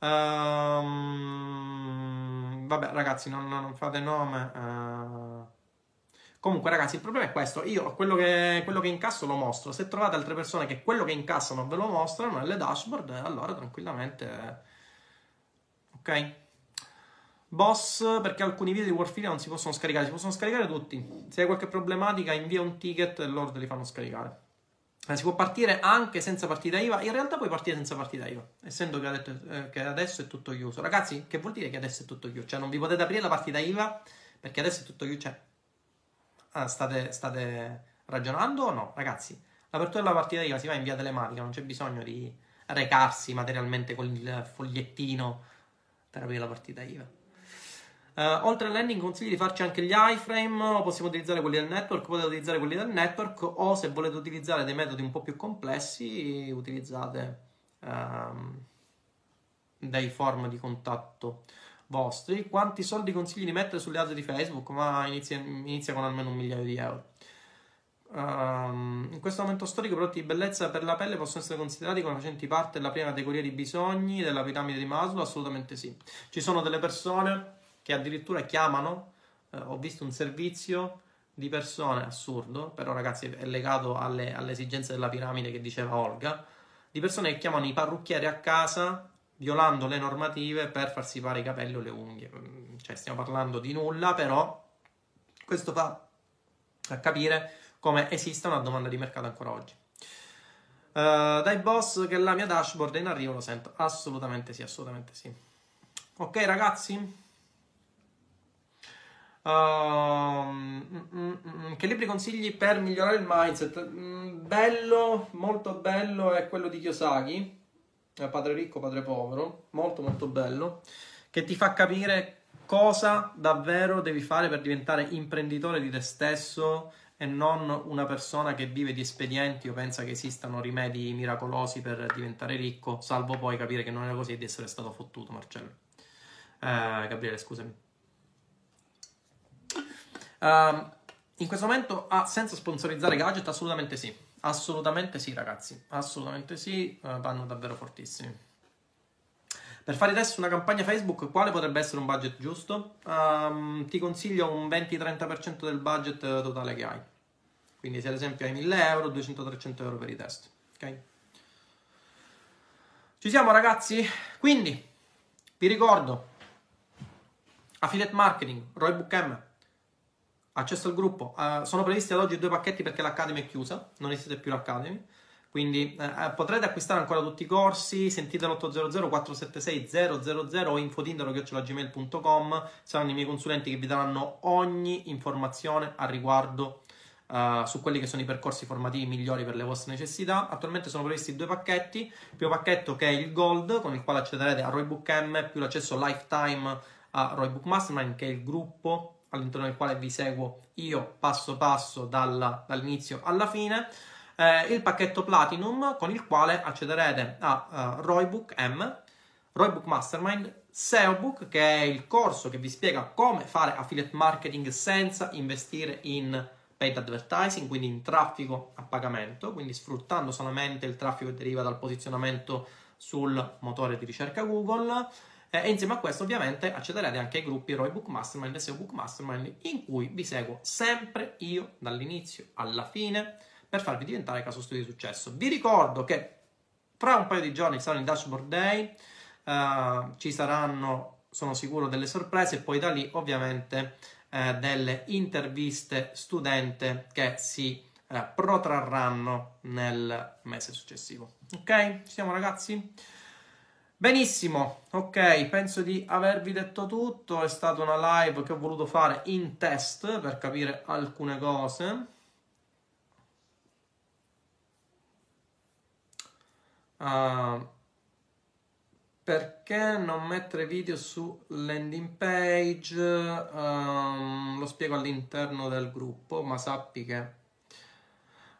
Um, vabbè, ragazzi, non, non fate nome. Uh... Comunque, ragazzi, il problema è questo. Io quello che, quello che, incasso lo mostro. Se trovate altre persone che quello che incassano ve lo mostrano nelle dashboard, allora tranquillamente. Ok? Boss, perché alcuni video di Warfilia non si possono scaricare, si possono scaricare tutti. Se hai qualche problematica, invia un ticket e loro te li fanno scaricare. Si può partire anche senza partita IVA. In realtà puoi partire senza partita IVA, essendo che, detto, eh, che, adesso è tutto chiuso. Ragazzi, che vuol dire che adesso è tutto chiuso? Cioè, non vi potete aprire la partita IVA perché adesso è tutto chiuso. Cioè, ah, state, state, ragionando o no? Ragazzi, l'apertura della partita IVA si fa in via telematica, non c'è bisogno di recarsi materialmente con il fogliettino per aprire la partita IVA. Uh, oltre al landing consiglio di farci anche gli iframe, possiamo utilizzare quelli del network, potete utilizzare quelli del network, o se volete utilizzare dei metodi un po' più complessi, utilizzate um, dei form di contatto vostri. Quanti soldi consigli di mettere sulle ads di Facebook? Ma inizia, inizia con almeno un migliaio di euro. Um, in questo momento storico i prodotti di bellezza per la pelle possono essere considerati come facenti parte della prima categoria di bisogni della piramide di Maslow? Assolutamente sì. Ci sono delle persone che addirittura chiamano, eh, ho visto un servizio di persone, assurdo, però ragazzi è legato alle, alle esigenze della piramide che diceva Olga, di persone che chiamano i parrucchieri a casa violando le normative per farsi fare i capelli o le unghie. Mm, cioè stiamo parlando di nulla, però questo fa a capire come esista una domanda di mercato ancora oggi. Uh, dai boss che la mia dashboard è in arrivo lo sento. Assolutamente sì, assolutamente sì. Ok ragazzi? Uh, che libri consigli per migliorare il mindset? Mm, bello, molto bello è quello di Kiyosaki, eh, Padre ricco, padre povero, molto molto bello, che ti fa capire cosa davvero devi fare per diventare imprenditore di te stesso e non una persona che vive di espedienti o pensa che esistano rimedi miracolosi per diventare ricco, salvo poi capire che non era così e di essere stato fottuto, Marcello. Eh, Gabriele, scusami. Uh, in questo momento ha senso sponsorizzare gadget? Assolutamente sì. Assolutamente sì, ragazzi. Assolutamente sì, uh, vanno davvero fortissimi. Per fare adesso una campagna Facebook, quale potrebbe essere un budget giusto? Um, ti consiglio un 20-30% del budget totale che hai. Quindi se ad esempio hai 1000 euro, 200-300 euro per i test. Ok? Ci siamo ragazzi? Quindi, vi ricordo, affiliate marketing, Roybook M, accesso al gruppo. Uh, sono previsti ad oggi due pacchetti perché l'Academy è chiusa, non esiste più l'Academy. Quindi eh, potrete acquistare ancora tutti i corsi, sentite l'800 476 000 o infodindolo.gmail.com saranno i miei consulenti che vi daranno ogni informazione a riguardo uh, su quelli che sono i percorsi formativi migliori per le vostre necessità. Attualmente sono previsti due pacchetti, il primo pacchetto che è il Gold, con il quale accederete a Roybook M più l'accesso lifetime a Roybook Mastermind, che è il gruppo all'interno del quale vi seguo io passo passo dalla, dall'inizio alla fine, eh, il pacchetto Platinum con il quale accederete a uh, Roybook M, Roybook Mastermind, SEObook che è il corso che vi spiega come fare affiliate marketing senza investire in paid advertising, quindi in traffico a pagamento, quindi sfruttando solamente il traffico che deriva dal posizionamento sul motore di ricerca Google eh, e insieme a questo ovviamente accederete anche ai gruppi Roybook Mastermind e SEO Book Mastermind in cui vi seguo sempre io dall'inizio alla fine per farvi diventare caso studio di successo. Vi ricordo che fra un paio di giorni saranno i Dashboard Day, uh, ci saranno, sono sicuro, delle sorprese e poi da lì ovviamente uh, delle interviste studente che si uh, protrarranno nel mese successivo. Ok? Ci siamo ragazzi? Benissimo, ok, penso di avervi detto tutto, è stata una live che ho voluto fare in test per capire alcune cose. Uh, perché non mettere video su landing page? Um, lo spiego all'interno del gruppo, ma sappi che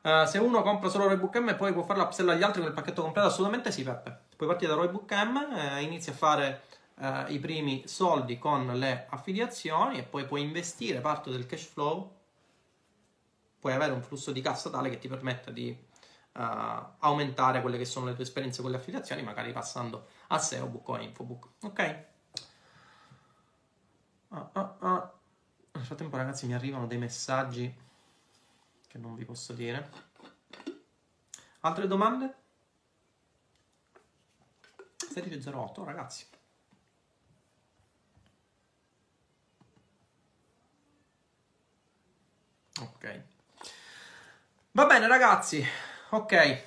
uh, se uno compra solo Roybook M poi può fare l'upsell agli altri con il pacchetto completo, assolutamente sì, Peppe. Puoi partire da Roybook M, eh, inizi a fare eh, i primi soldi con le affiliazioni e poi puoi investire parte del cash flow, puoi avere un flusso di cassa tale che ti permetta di uh, aumentare quelle che sono le tue esperienze con le affiliazioni, magari passando a SEObook o a Infobook. Ok? ah, ah. Nel frattempo, ragazzi, mi arrivano dei messaggi che non vi posso dire. Altre domande? 16.08, ragazzi. Ok. Va bene, ragazzi. Ok.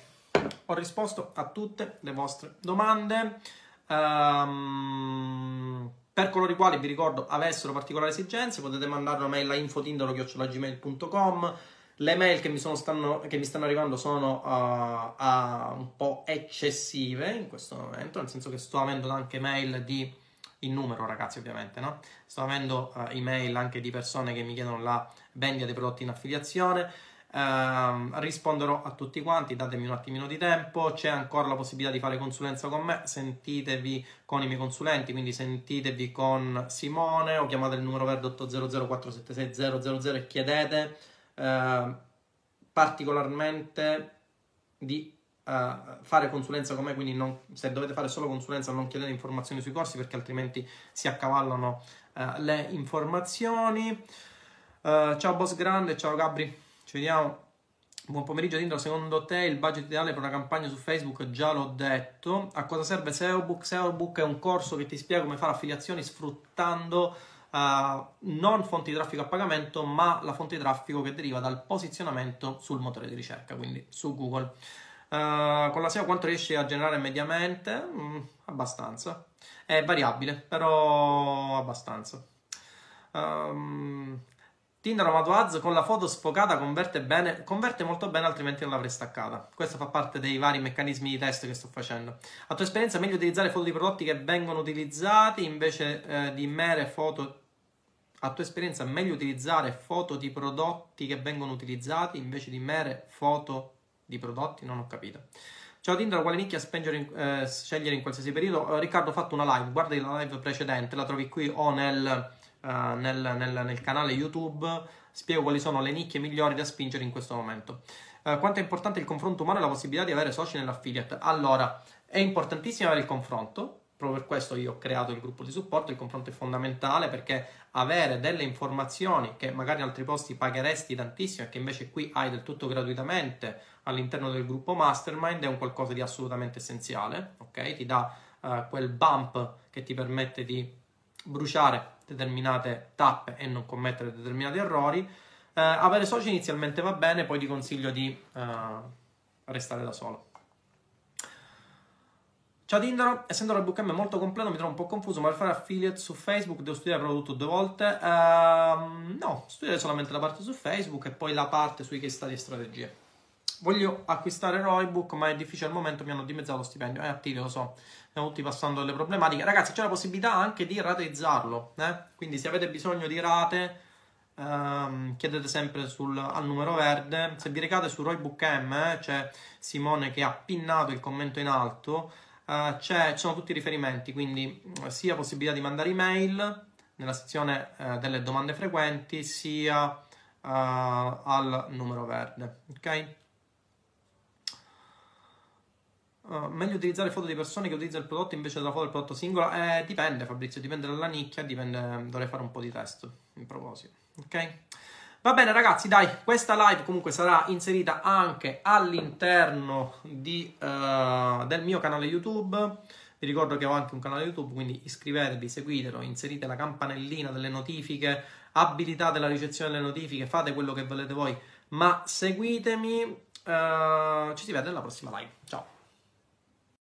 Ho risposto a tutte le vostre domande. Um, per coloro i quali vi ricordo avessero particolari esigenze, potete mandare una mail a infotindolo.gmail.com. Le mail che mi, stanno, che mi stanno arrivando sono uh, uh, un po' eccessive in questo momento, nel senso che sto avendo anche mail di in numero, ragazzi, ovviamente, no? Sto avendo uh, email anche di persone che mi chiedono la vendita dei prodotti in affiliazione. Uh, risponderò a tutti quanti, datemi un attimino di tempo. C'è ancora la possibilità di fare consulenza con me. Sentitevi con i miei consulenti, quindi sentitevi con Simone o chiamate il numero verde 800 476 000 e chiedete uh, particolarmente di uh, fare consulenza con me. Quindi, non, se dovete fare solo consulenza, non chiedete informazioni sui corsi perché altrimenti si accavallano uh, le informazioni. ciao, boss grande, ciao Gabri. Ci vediamo. Buon pomeriggio Dindro, secondo te il budget ideale per una campagna su Facebook? Già l'ho detto. A cosa serve SEObook? SEObook è un corso che ti spiega come fare affiliazioni sfruttando non fonti di traffico a pagamento, ma la fonte di traffico che deriva dal posizionamento sul motore di ricerca, quindi su Google. Uh, con la SEO quanto riesci a generare mediamente? Mm, abbastanza. È variabile, però abbastanza. Um, Tinder Amato Ads con la foto sfocata converte bene, converte molto bene, altrimenti non l'avrei staccata. Questo fa parte dei vari meccanismi di test che sto facendo. A tua esperienza è meglio utilizzare foto di prodotti che vengono utilizzati invece eh, di mere foto a tua esperienza è meglio utilizzare foto di prodotti che vengono utilizzati invece di mere foto di prodotti? Non ho capito. Ciao Tinder, quale nicchia in, eh, scegliere in qualsiasi periodo? Uh, Riccardo ho fatto una live, guarda la live precedente, la trovi qui o nel uh, nel, nel, nel, canale YouTube, spiego quali sono le nicchie migliori da spingere in questo momento. Uh, quanto è importante il confronto umano e la possibilità di avere soci nell'affiliate? Allora, è importantissimo avere il confronto, proprio per questo io ho creato il gruppo di supporto, il confronto è fondamentale perché avere delle informazioni che magari in altri posti pagheresti tantissimo e che invece qui hai del tutto gratuitamente all'interno del gruppo mastermind è un qualcosa di assolutamente essenziale, ok? Ti dà uh, quel bump che ti permette di bruciare determinate tappe e non commettere determinati errori. Eh, avere soci inizialmente va bene, poi ti consiglio di eh, restare da solo. Ciao Tindaro, essendo il bootcamp molto completo mi trovo un po' confuso, ma per fare affiliate su Facebook devo studiare proprio tutto due volte? Uh, no, studiare solamente la parte su Facebook e poi la parte sui case study e strategie. Voglio acquistare Roybook, ma è difficile al momento, mi hanno dimezzato lo stipendio. È attivo, lo so stiamo tutti passando delle problematiche. Ragazzi, c'è la possibilità anche di rateizzarlo, eh? quindi se avete bisogno di rate, ehm, chiedete sempre sul, al numero verde. Se vi recate su Roybook M, eh, c'è Simone che ha pinnato il commento in alto, eh, ci sono tutti i riferimenti, quindi eh, sia possibilità di mandare email nella sezione eh, delle domande frequenti, sia eh, al numero verde, ok? Uh, meglio utilizzare foto di persone che utilizzano il prodotto invece della foto del prodotto singolo? Eh, dipende Fabrizio, dipende dalla nicchia, dipende, dovrei fare un po' di test in proposito, ok? Va bene ragazzi, dai, questa live comunque sarà inserita anche all'interno di, uh, del mio canale YouTube. Vi ricordo che ho anche un canale YouTube, quindi iscrivetevi, seguitelo, inserite la campanellina delle notifiche, abilitate la ricezione delle notifiche, fate quello che volete voi, ma seguitemi. Uh, ci si vede nella prossima live. Ciao!